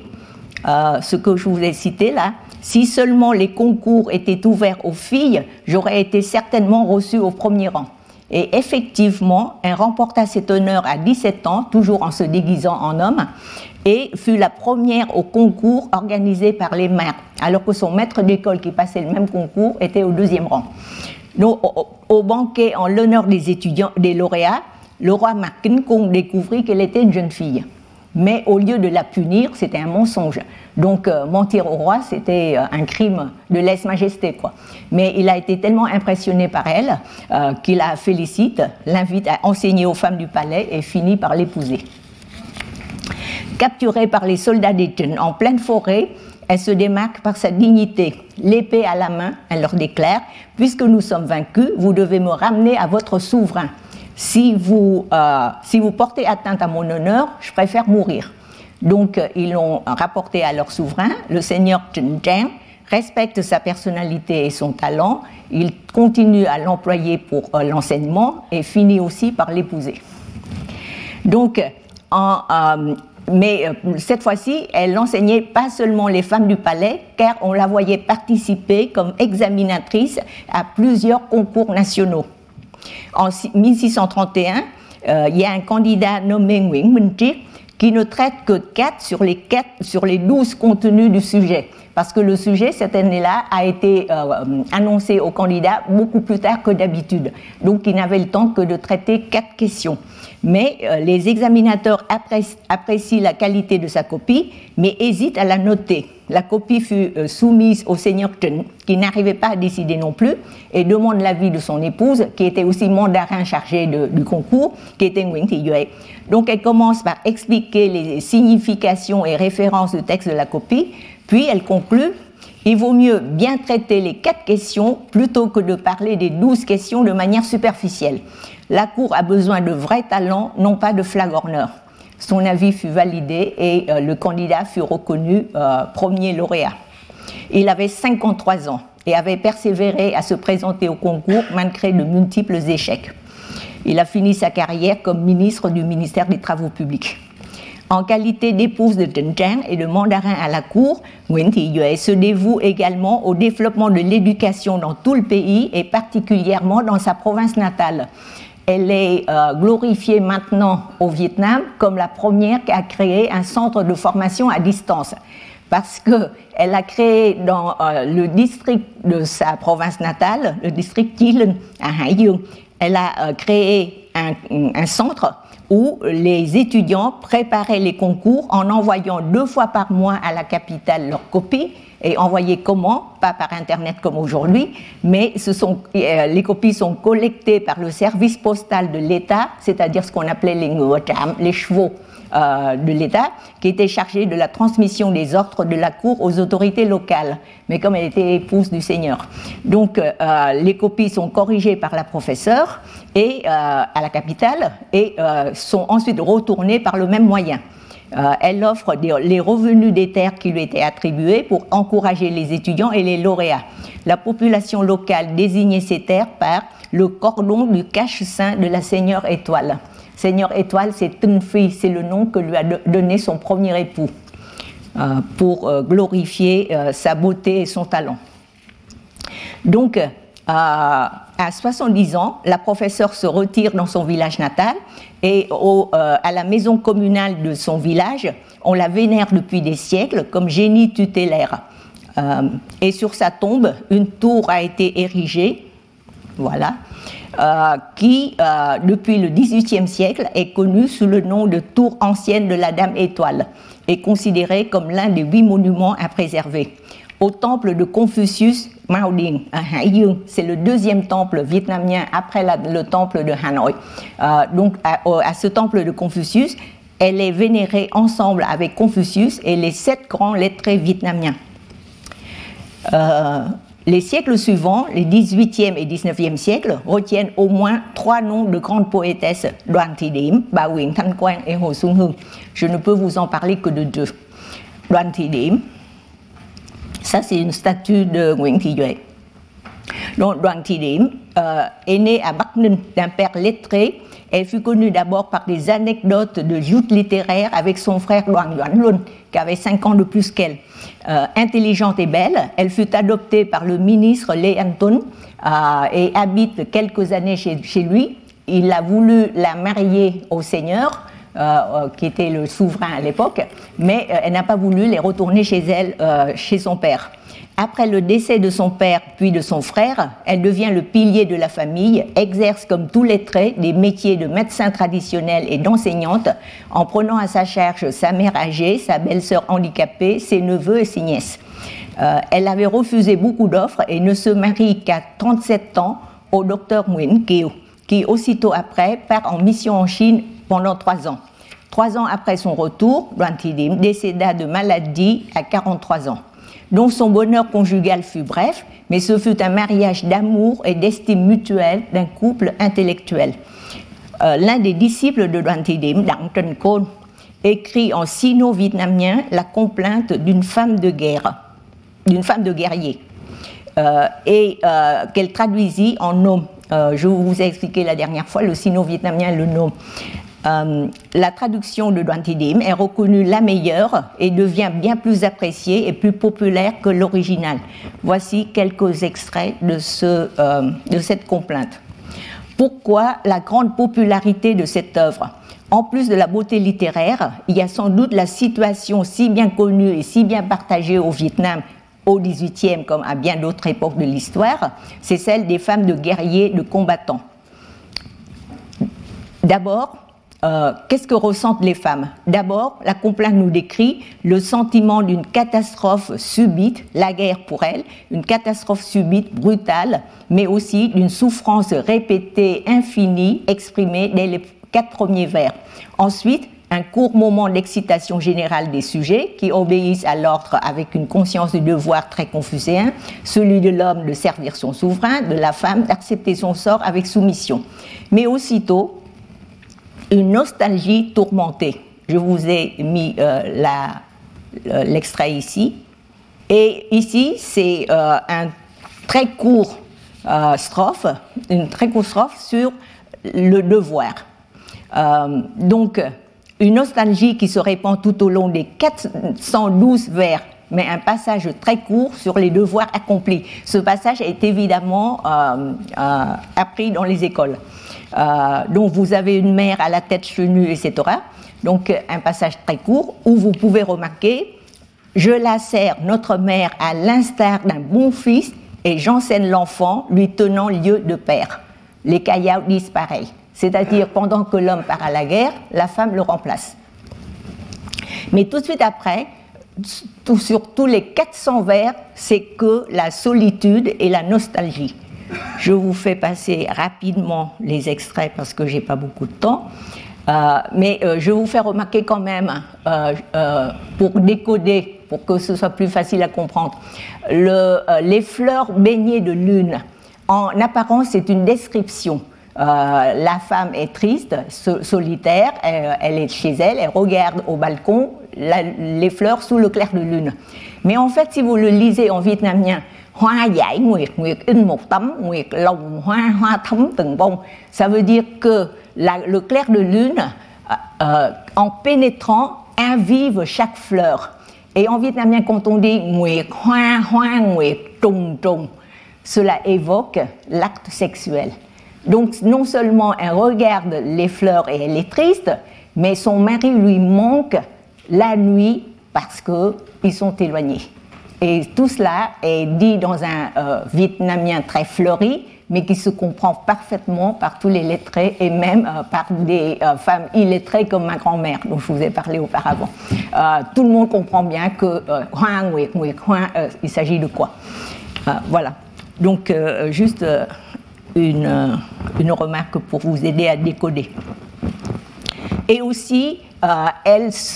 ce que je vous ai cité là. Si seulement les concours étaient ouverts aux filles, j'aurais été certainement reçue au premier rang. Et effectivement, elle remporta cet honneur à 17 ans, toujours en se déguisant en homme, et fut la première au concours organisé par les mères, alors que son maître d'école qui passait le même concours était au deuxième rang. Au, banquet en l'honneur des étudiants, des lauréats, le roi Markin découvrit qu'elle était une jeune fille. Mais au lieu de la punir, c'était un mensonge. Donc euh, mentir au roi, c'était euh, un crime de lèse-majesté. Mais il a été tellement impressionné par elle euh, qu'il la félicite, l'invite à enseigner aux femmes du palais et finit par l'épouser. Capturée par les soldats d'Étienne en pleine forêt, elle se démarque par sa dignité. L'épée à la main, elle leur déclare, puisque nous sommes vaincus, vous devez me ramener à votre souverain. Si vous, euh, si vous portez atteinte à mon honneur, je préfère mourir. Donc, euh, ils l'ont rapporté à leur souverain, le seigneur Chen Zheng, respecte sa personnalité et son talent, il continue à l'employer pour euh, l'enseignement et finit aussi par l'épouser. Donc, en, mais cette fois-ci, elle n'enseignait pas seulement les femmes du palais, car on la voyait participer comme examinatrice à plusieurs concours nationaux. En 1631, euh, il y a un candidat nommé Nguyen Minh qui ne traite que 4 sur les, 4 sur les 12 contenus du sujet. Parce que le sujet, cette année-là, a été euh, annoncé au candidat beaucoup plus tard que d'habitude. Donc, il n'avait le temps que de traiter 4 questions. Mais euh, les examinateurs apprécient la qualité de sa copie, mais hésitent à la noter. La copie fut euh, soumise au seigneur Chen, qui n'arrivait pas à décider non plus, et demande l'avis de son épouse, qui était aussi mandarin chargé du concours, qui était Nguyen Thi Yue. Donc elle commence par expliquer les significations et références du texte de la copie, puis elle conclut il vaut mieux bien traiter les quatre questions plutôt que de parler des douze questions de manière superficielle. La Cour a besoin de vrais talents, non pas de flagorneurs. Son avis fut validé et euh, le candidat fut reconnu euh, premier lauréat. Il avait 53 ans et avait persévéré à se présenter au concours malgré de multiples échecs. Il a fini sa carrière comme ministre du ministère des Travaux publics. En qualité d'épouse de Zheng et de mandarin à la cour, Nguyen Thi Yue se dévoue également au développement de l'éducation dans tout le pays et particulièrement dans sa province natale. Elle est euh, glorifiée maintenant au Vietnam comme la première qui a créé un centre de formation à distance. Parce qu'elle a créé dans euh, le district de sa province natale, le district Thilen à elle a euh, créé un, un centre où les étudiants préparaient les concours en envoyant deux fois par mois à la capitale leurs copies et envoyaient comment? Pas par Internet comme aujourd'hui, mais euh, les copies sont collectées par le service postal de l'État, c'est-à-dire ce qu'on appelait les, chevaux euh, de l'État, qui était chargé de la transmission des ordres de la Cour aux autorités locales, mais comme elle était épouse du Seigneur. Donc euh, les copies sont corrigées par la professeure et, à la capitale et sont ensuite retournées par le même moyen. Elle offre les revenus des terres qui lui étaient attribués pour encourager les étudiants et les lauréats. La population locale désignait ces terres par le cordon du cache-saint de la Seigneur Étoile. Seigneur Étoile, c'est Phi, c'est le nom que lui a donné son premier époux euh, pour euh, glorifier euh, sa beauté et son talent. Donc, à 70 ans, la professeure se retire dans son village natal et à la maison communale de son village, on la vénère depuis des siècles comme génie tutélaire. et sur sa tombe, une tour a été érigée. Voilà. Euh, qui, euh, depuis le XVIIIe siècle, est connue sous le nom de tour ancienne de la Dame Étoile. est considéré comme l'un des huit monuments à préserver. Au temple de Confucius, Mao Ding, à Haiyang, c'est le deuxième temple vietnamien après le temple de Hanoï. Euh, donc, à, ce temple de Confucius, elle est vénérée ensemble avec Confucius et les sept grands lettrés vietnamiens. Euh, les siècles suivants, les 18e et 19e siècles, retiennent au moins trois noms de grandes poétesses, Đoàn Thị Điểm, Bà Nguyễn Thanh Quang et Hồ Xuân Hương. Je ne peux vous en parler que de deux. Đoàn Thị Điểm, ça c'est une statue de Nguyễn Thị Duệ. Donc Đoàn Thị Điểm est née à Bắc Ninh d'un père lettré. Elle fut connue d'abord par des anecdotes de joutes littéraires avec son frère Đoàn Doan Luân, qui avait 5 ans de plus qu'elle. Intelligente et belle. Elle fut adoptée par le ministre Lê Anton euh, et habite quelques années chez, lui. Il a voulu la marier au Seigneur, euh, qui était le souverain à l'époque, mais elle n'a pas voulu les retourner chez elle, chez son père. Après le décès de son père puis de son frère, elle devient le pilier de la famille, exerce comme tous les traits des métiers de médecin traditionnel et d'enseignante, en prenant à sa charge sa mère âgée, sa belle-sœur handicapée, ses neveux et ses nièces. Euh, elle avait refusé beaucoup d'offres et ne se marie qu'à 37 ans au docteur Nguyen Kieu, qui aussitôt après part en mission en Chine pendant trois ans. Trois ans après son retour, Luan Thidim décéda de maladie à 43 ans dont son bonheur conjugal fut bref, mais ce fut un mariage d'amour et d'estime mutuelle d'un couple intellectuel. Euh, l'un des disciples de Điểm, Đặng Trần Côn, écrit en sino-vietnamien la complainte d'une femme de guerre, d'une femme de guerrier, euh, et euh, qu'elle traduisit en nom. je vous ai expliqué la dernière fois, le sino-vietnamien le nom. Euh, la traduction de Duantidim est reconnue la meilleure et devient bien plus appréciée et plus populaire que l'original. Voici quelques extraits de, ce, euh, de cette complainte. Pourquoi la grande popularité de cette œuvre? En plus de la beauté littéraire, il y a sans doute la situation si bien connue et si bien partagée au Vietnam au XVIIIe comme à bien d'autres époques de l'histoire, c'est celle des femmes de guerriers, de combattants. D'abord, euh, qu'est-ce que ressentent les femmes? D'abord, la complainte nous décrit le sentiment d'une catastrophe subite, la guerre pour elles, une catastrophe subite, brutale, mais aussi d'une souffrance répétée, infinie, exprimée dès les quatre premiers vers. Ensuite, un court moment d'excitation générale des sujets qui obéissent à l'ordre avec une conscience du devoir très confucéen, celui de l'homme de servir son souverain, de la femme d'accepter son sort avec soumission. Mais aussitôt, une nostalgie tourmentée. Je vous ai mis euh, l'extrait ici. Et ici, c'est euh, un très court euh, strophe, une très courte strophe sur le devoir. donc, une nostalgie qui se répand tout au long des 412 vers, mais un passage très court sur les devoirs accomplis. Ce passage est évidemment appris dans les écoles. Euh, donc vous avez une mère à la tête chenue, etc. Donc un passage très court où vous pouvez remarquer Je la sers, notre mère, à l'instar d'un bon fils, et j'enseigne l'enfant, lui tenant lieu de père. Les Kayao disent pareil. C'est-à-dire, pendant que l'homme part à la guerre, la femme le remplace. Mais tout de suite après, sur tous les 400 vers, c'est que la solitude et la nostalgie. Je vous fais passer rapidement les extraits parce que j'ai pas beaucoup de temps. Euh, mais euh, je vous fais remarquer quand même, euh, pour décoder, pour que ce soit plus facile à comprendre, les fleurs baignées de lune. En apparence, c'est une description. la femme est triste, solitaire, elle, est chez elle, elle regarde au balcon les fleurs sous le clair de lune. Mais en fait, si vous le lisez en vietnamien, ça veut dire que le clair de lune euh, euh, en pénétrant invive chaque fleur. Et en vietnamien quand on dit cela évoque l'acte sexuel. Donc non seulement elle regarde les fleurs et elle est triste mais son mari lui manque la nuit parce qu'ils sont éloignés Et tout cela est dit dans un vietnamien très fleuri, mais qui se comprend parfaitement par tous les lettrés et même par des femmes illettrées comme ma grand-mère dont je vous ai parlé auparavant. tout le monde comprend bien que il s'agit de quoi? voilà. Donc, juste une, une remarque pour vous aider à décoder. Et aussi, euh,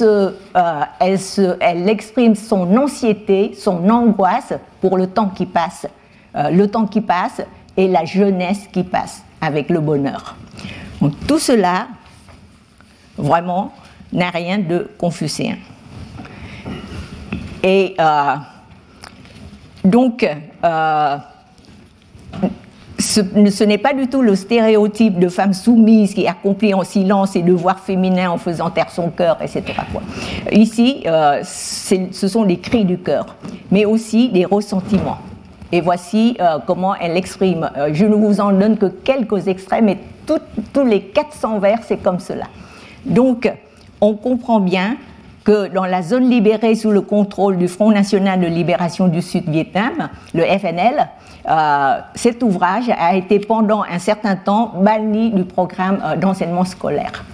euh, elle, exprime son anxiété, son angoisse pour le temps qui passe, euh, le temps qui passe et la jeunesse qui passe avec le bonheur. Donc, tout cela, vraiment, n'a rien de confucéen. Et donc, ce, n'est pas du tout le stéréotype de femme soumise qui accomplit en silence ses devoirs féminins en faisant taire son cœur, etc. Ici, euh, ce sont des cris du cœur, mais aussi des ressentiments. Et voici euh, comment elle exprime. Euh, je ne vous en donne que quelques extraits, mais tous les 400 vers, c'est comme cela. Donc, on comprend bien que dans la zone libérée sous le contrôle du Front national de libération du Sud-Vietnam, le FNL, euh, cet ouvrage a été pendant un certain temps banni du programme euh, d'enseignement scolaire.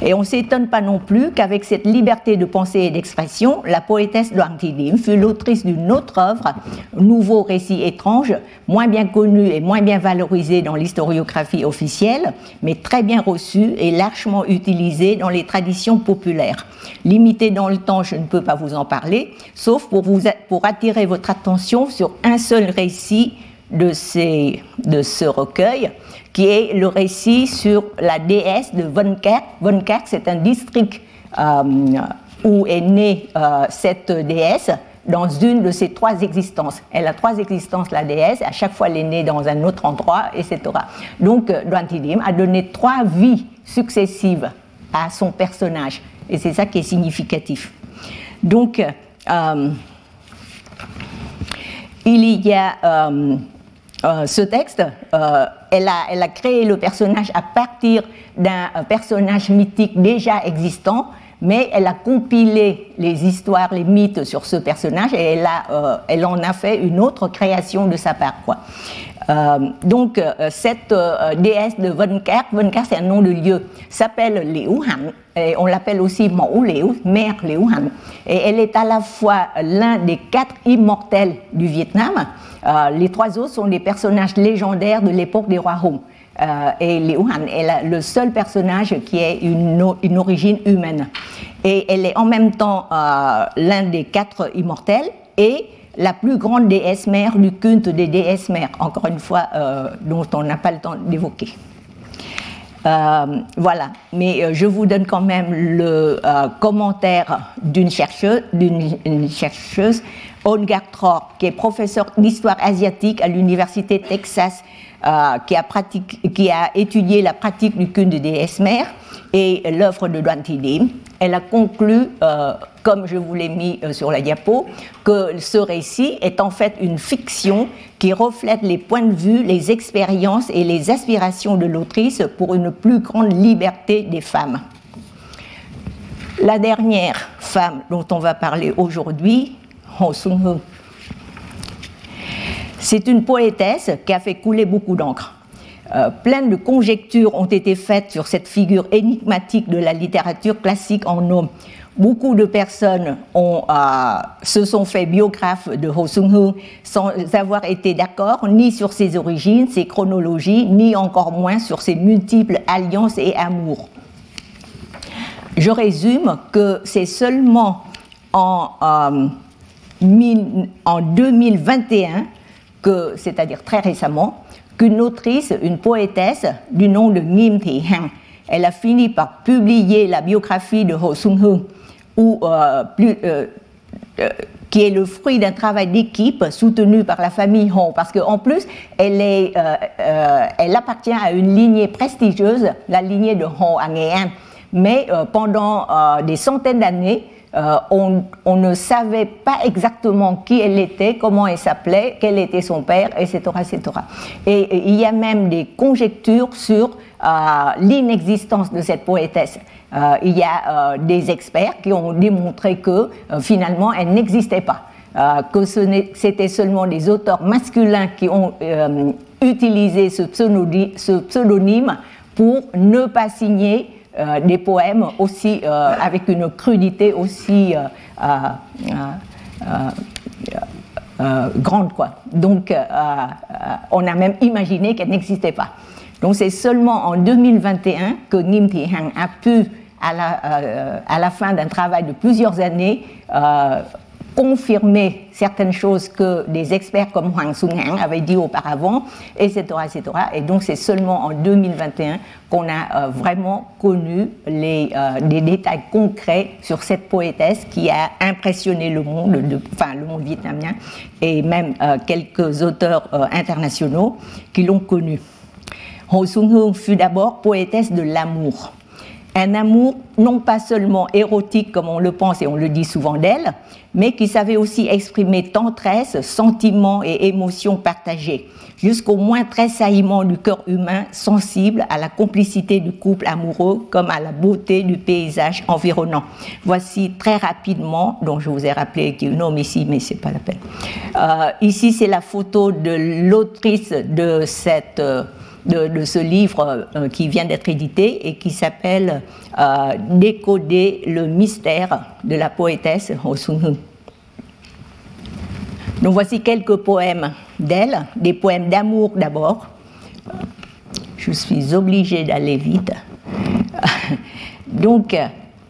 Et on ne s'étonne pas non plus qu'avec cette liberté de pensée et d'expression, la poétesse Dim fut l'autrice d'une autre œuvre, Nouveau récit étrange, moins bien connue et moins bien valorisée dans l'historiographie officielle, mais très bien reçue et largement utilisée dans les traditions populaires. Limité dans le temps, je ne peux pas vous en parler, sauf pour, attirer votre attention sur un seul récit de ce recueil, qui est le récit sur la déesse de Von Kerk. c'est un district euh, où est née euh, cette déesse dans une de ses trois existences. Elle a trois existences, la déesse, à chaque fois elle est née dans un autre endroit, etc. Donc Duantidim a donné trois vies successives à son personnage, et c'est ça qui est significatif. Donc, euh, il y a euh, ce texte, euh, elle, a, créé le personnage à partir d'un personnage mythique déjà existant, mais elle a compilé les histoires, les mythes sur ce personnage et elle, euh, en a fait une autre création de sa part. Donc cette déesse de Vonker, Vonker c'est un nom de lieu, s'appelle Liu Han, et on l'appelle aussi Mou Liu, mère Liu Han, et elle est à la fois l'un des quatre immortels du Vietnam, euh, les trois autres sont des personnages légendaires de l'époque des rois. Euh, et Liu Han est le seul personnage qui ait une, origine humaine. Et elle est en même temps euh, l'un des quatre immortels et la plus grande déesse mère du culte des déesses mères, encore une fois, dont on n'a pas le temps d'évoquer. voilà, mais je vous donne quand même le commentaire d'une chercheuse, d'une chercheuse Ongar Tror, qui est professeur d'histoire asiatique à l'université Texas, euh, qui, a étudié la pratique du culte des mères et l'œuvre de Duan. Elle a conclu, euh, comme je vous l'ai mis euh, sur la diapo, que ce récit est en fait une fiction qui reflète les points de vue, les expériences et les aspirations de l'autrice pour une plus grande liberté des femmes. La dernière femme dont on va parler aujourd'hui c'est une poétesse qui a fait couler beaucoup d'encre. Euh, plein de conjectures ont été faites sur cette figure énigmatique de la littérature classique en homme. Beaucoup de personnes ont, euh, se sont fait biographes de Ho Sung sans avoir été d'accord ni sur ses origines, ses chronologies, ni encore moins sur ses multiples alliances et amours. Je résume que c'est seulement en euh, en 2021, que, c'est-à-dire très récemment, qu'une autrice, une poétesse du nom de Ngim Thi Han, elle a fini par publier la biographie de Ho Sung Hung, euh, euh, euh, qui est le fruit d'un travail d'équipe soutenu par la famille Ho, parce qu'en plus, elle, appartient à une lignée prestigieuse, la lignée de Ho à Mais pendant des centaines d'années, euh, on, ne savait pas exactement qui elle était, comment elle s'appelait, quel était son père, etc., etc. Et, il y a même des conjectures sur euh, l'inexistence de cette poétesse. Euh, il y a des experts qui ont démontré que finalement elle n'existait pas. que c'était seulement des auteurs masculins qui ont utilisé ce pseudonyme pour ne pas signer des poèmes aussi avec une crudité aussi grande quoi. Donc on a même imaginé qu'elle n'existait pas. Donc c'est seulement en 2021 que Ngim Thi Hang a pu, à la, euh, fin d'un travail de plusieurs années, euh, confirmer certaines choses que des experts comme Huang Sung Hang avaient dit auparavant, etc. etc. Et donc c'est seulement en 2021 qu'on a euh, vraiment connu les, des détails concrets sur cette poétesse qui a impressionné le monde, enfin le monde vietnamien, et même quelques auteurs internationaux qui l'ont connue. Ho Sung-hoon fut d'abord poétesse de l'amour. Un amour non pas seulement érotique comme on le pense et on le dit souvent d'elle, mais qui savait aussi exprimer tendresse, sentiments et émotions partagées, jusqu'au moins tressaillement du cœur humain sensible à la complicité du couple amoureux comme à la beauté du paysage environnant. Voici très rapidement, dont je vous ai rappelé qu'il y a un homme ici, mais c'est pas la peine. Euh, ici, c'est la photo de l'autrice de cette euh, de, ce livre euh, qui vient d'être édité et qui s'appelle euh, Décoder le mystère de la poétesse Ho Sung Donc voici quelques poèmes d'elle, des poèmes d'amour d'abord. Je suis obligée d'aller vite. Donc,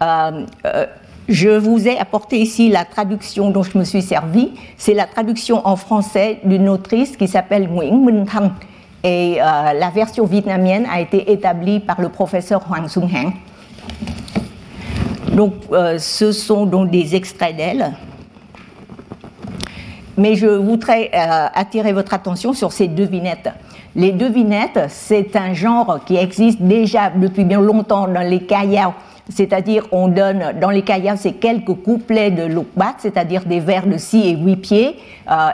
euh, je vous ai apporté ici la traduction dont je me suis servi. C'est la traduction en français d'une autrice qui s'appelle Nguyen Minh Thanh et euh, la version vietnamienne a été établie par le professeur Hoàng Sung Hang. Donc, euh, ce sont donc des extraits d'elle. Mais je voudrais euh, attirer votre attention sur ces devinettes. Les devinettes, c'est un genre qui existe déjà depuis bien longtemps dans les kayao. C'est-à-dire, on donne, dans les kayao, c'est quelques couplets de lukbat, c'est-à-dire des vers de 6 et 8 pieds,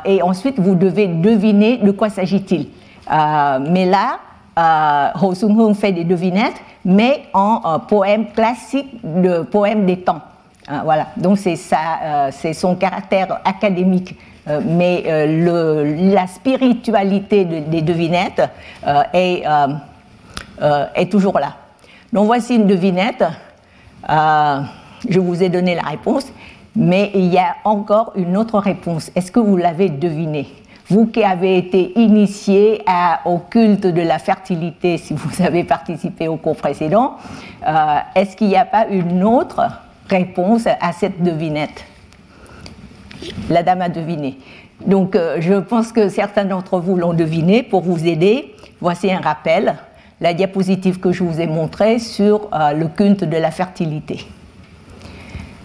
et ensuite vous devez deviner de quoi s'agit-il. Euh, mais là, euh, Sung Hung fait des devinettes, mais en euh, poème classique de poème des temps. voilà, donc c'est c'est son caractère académique. mais la spiritualité des devinettes est, est toujours là. Donc voici une devinette. je vous ai donné la réponse, mais il y a encore une autre réponse. Est-ce que vous l'avez devinée? Vous qui avez été initié au culte de la fertilité, si vous avez participé au cours précédent, euh, est-ce qu'il n'y a pas une autre réponse à cette devinette? La dame a deviné. Donc euh, je pense que certains d'entre vous l'ont deviné. Pour vous aider, voici un rappel, la diapositive que je vous ai montrée sur euh, le culte de la fertilité.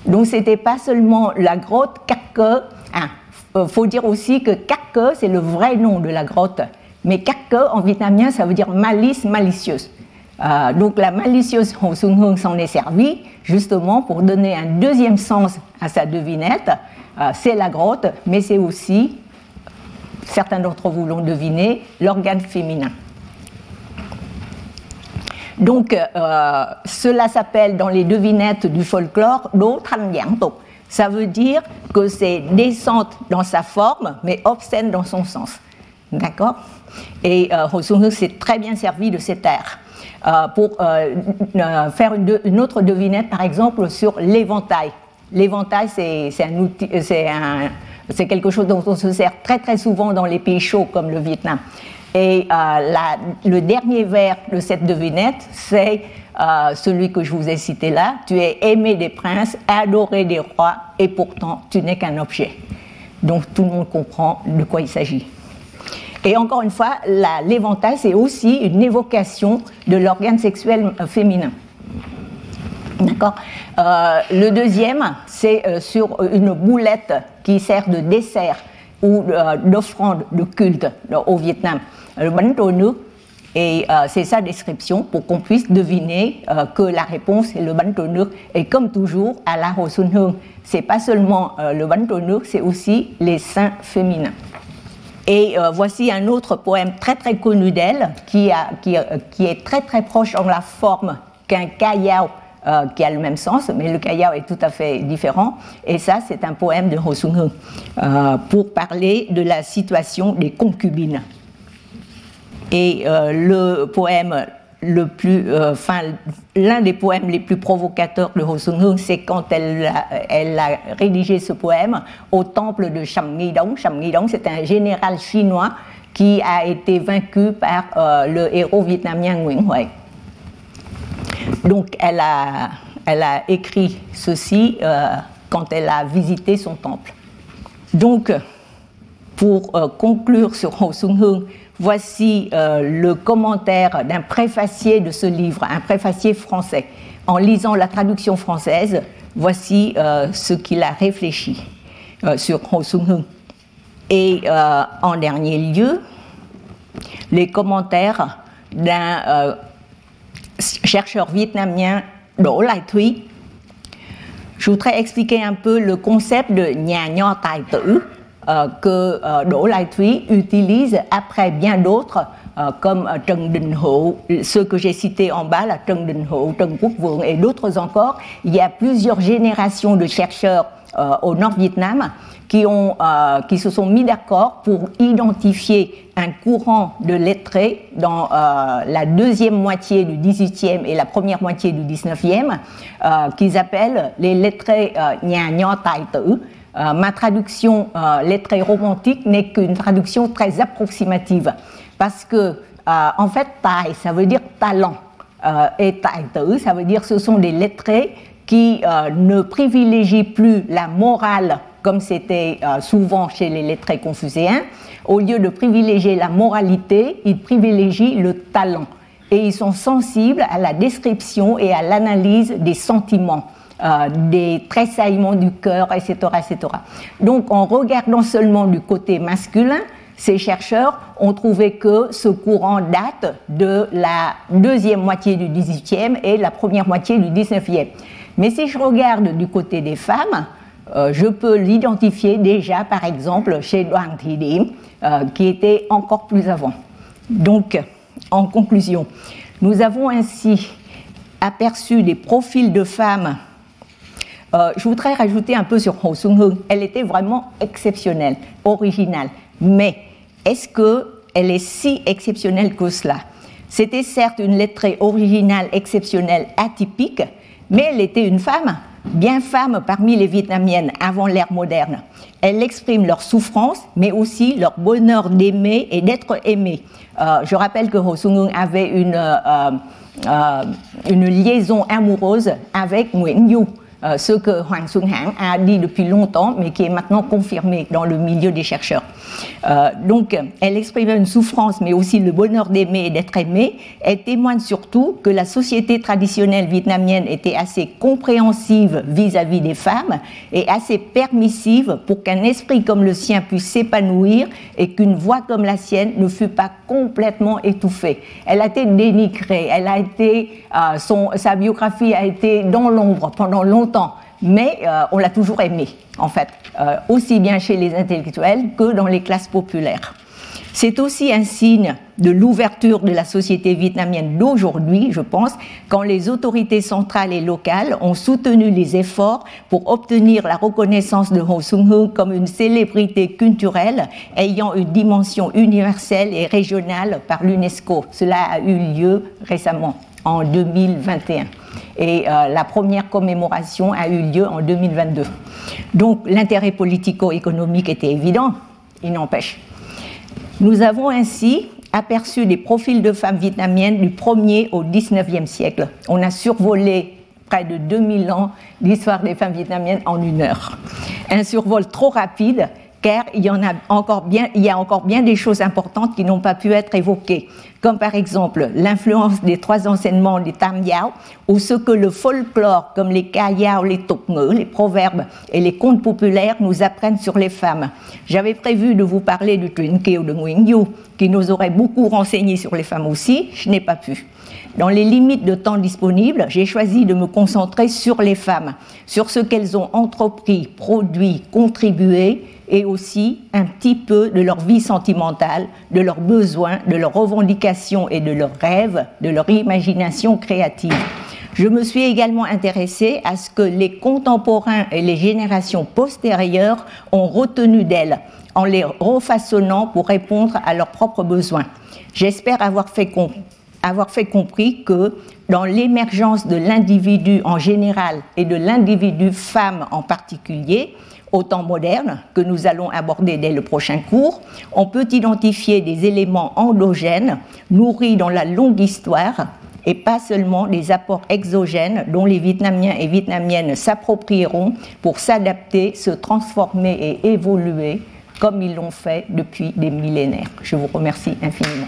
Donc ce n'était pas seulement la grotte Kake, hein, il euh, faut dire aussi que Kake, c'est le vrai nom de la grotte. Mais Kake, en vietnamien, ça veut dire malice, malicieuse. Euh, donc la malicieuse Ho Sung Hung s'en est servie justement pour donner un deuxième sens à sa devinette. Euh, c'est la grotte, mais c'est aussi, certains d'entre vous l'ont deviné, l'organe féminin. Donc cela s'appelle dans les devinettes du folklore Do Tran Yang ça veut dire que c'est descente dans sa forme, mais obscène dans son sens. D'accord? Et euh, s'est très bien servi de cet air. Euh, pour euh, euh, faire une, autre devinette, par exemple, sur l'éventail. L'éventail, c'est quelque chose dont on se sert très très souvent dans les pays chauds comme le Vietnam. Et le dernier vers de cette devinette, c'est celui que je vous ai cité là, tu es aimé des princes, adoré des rois, et pourtant tu n'es qu'un objet. Donc tout le monde comprend de quoi il s'agit. Et encore une fois, l'éventail, c'est aussi une évocation de l'organe sexuel euh, féminin. D'accord? Euh, Le deuxième, c'est euh, sur une boulette qui sert de dessert ou d'offrande de culte au Vietnam. Le bánh et euh, c'est sa description pour qu'on puisse deviner euh, que la réponse est le ban Et comme toujours, à la Hương, c'est pas seulement euh, le ban c'est aussi les saints féminins. Et voici un autre poème très très connu d'elle, qui, est très très proche en la forme qu'un kayao qui a le même sens, mais le Kayao est tout à fait différent. Et ça, c'est un poème de Hung pour parler de la situation des concubines. Et le poème le plus, euh, enfin, l'un des poèmes les plus provocateurs de Ho Sung Hung, c'est quand elle a, rédigé ce poème au temple de Sham Dong. Sham Dong, c'est un général chinois qui a été vaincu par euh, le héros vietnamien Nguyen Huệ. Donc, elle a, elle a écrit ceci euh, quand elle a visité son temple. Donc, pour conclure sur Ho Sung Hung, Voici euh, le commentaire d'un préfacier de ce livre, un préfacier français. En lisant la traduction française, voici euh, ce qu'il a réfléchi euh, sur Ho Sung. Et en dernier lieu, les commentaires d'un chercheur vietnamien, Do Lai Thuy. Je voudrais expliquer un peu le concept de Nhà Nho Tai Tử, que euh, Đỗ Lai Thúy utilise après bien d'autres euh, comme Trần Đình Hữu, ceux que j'ai cités en bas, la Trần Đình Hữu, Trần Quốc Vượng et d'autres encore. Il y a plusieurs générations de chercheurs au Nord-Vietnam qui, ont, qui se sont mis d'accord pour identifier un courant de lettrés dans la deuxième moitié du 18e et la première moitié du 19e, qu'ils appellent les lettrés Nhà Nho Tài Tử, euh, ma traduction euh, lettrée romantique n'est qu'une traduction très approximative. Parce que euh, en fait tai ça veut dire talent. Et tai tử ça veut dire ce sont des lettrés qui ne privilégient plus la morale comme c'était souvent chez les lettrés confucéens. Au lieu de privilégier la moralité ils privilégient le talent. Et ils sont sensibles à la description et à l'analyse des sentiments euh, des tressaillements du cœur, etc., etc. Donc en regardant seulement du côté masculin, ces chercheurs ont trouvé que ce courant date de la deuxième moitié du 18e et la première moitié du 19e. Mais si je regarde du côté des femmes, euh, je peux l'identifier déjà, par exemple, chez Duang Thi Dim, euh, qui était encore plus avant. Donc, en conclusion, nous avons ainsi aperçu des profils de femmes euh, je voudrais rajouter un peu sur Ho Sung Hung. Elle était vraiment exceptionnelle, originale. Mais est-ce qu'elle est si exceptionnelle que cela? C'était certes une lettrée originale, exceptionnelle, atypique, mais elle était une femme, bien femme parmi les Vietnamiennes avant l'ère moderne. Elle exprime leur souffrance, mais aussi leur bonheur d'aimer et d'être aimée. Euh, je rappelle que Ho Sung Hung avait une, euh, une liaison amoureuse avec Nguyen Yu. Euh, ce que Huang Sung-han a dit depuis longtemps, mais qui est maintenant confirmé dans le milieu des chercheurs. Euh, donc, elle exprime une souffrance, mais aussi le bonheur d'aimer et d'être aimé. Elle témoigne surtout que la société traditionnelle vietnamienne était assez compréhensive vis-à-vis des femmes et assez permissive pour qu'un esprit comme le sien puisse s'épanouir et qu'une voix comme la sienne ne fût pas complètement étouffée. Elle a été dénigrée, elle a été, euh, sa biographie a été dans l'ombre pendant longtemps mais euh, on l'a toujours aimé, en fait, euh, aussi bien chez les intellectuels que dans les classes populaires. C'est aussi un signe de l'ouverture de la société vietnamienne d'aujourd'hui, je pense, quand les autorités centrales et locales ont soutenu les efforts pour obtenir la reconnaissance de Ho Sung Hung comme une célébrité culturelle ayant une dimension universelle et régionale par l'UNESCO. Cela a eu lieu récemment, en 2021 et euh, la première commémoration a eu lieu en 2022. Donc l'intérêt politico-économique était évident, il n'empêche. Nous avons ainsi aperçu des profils de femmes vietnamiennes du 1er au 19e siècle. On a survolé près de 2000 ans d'histoire des femmes vietnamiennes en une heure. Un survol trop rapide car il y, en a encore bien, il y a encore bien des choses importantes qui n'ont pas pu être évoquées, comme par exemple l'influence des trois enseignements des Tam Yao, ou ce que le folklore, comme les Kayao, les Ngữ, les proverbes et les contes populaires nous apprennent sur les femmes. J'avais prévu de vous parler du Kiều de Nguyen qui nous aurait beaucoup renseigné sur les femmes aussi, je n'ai pas pu. Dans les limites de temps disponibles, j'ai choisi de me concentrer sur les femmes, sur ce qu'elles ont entrepris, produit, contribué, et aussi un petit peu de leur vie sentimentale, de leurs besoins, de leurs revendications et de leurs rêves, de leur imagination créative. Je me suis également intéressée à ce que les contemporains et les générations postérieures ont retenu d'elles en les refaçonnant pour répondre à leurs propres besoins. J'espère avoir fait, avoir fait compris que dans l'émergence de l'individu en général et de l'individu femme en particulier, au temps moderne, que nous allons aborder dès le prochain cours, on peut identifier des éléments endogènes nourris dans la longue histoire et pas seulement des apports exogènes dont les Vietnamiens et Vietnamiennes s'approprieront pour s'adapter, se transformer et évoluer comme ils l'ont fait depuis des millénaires. Je vous remercie infiniment.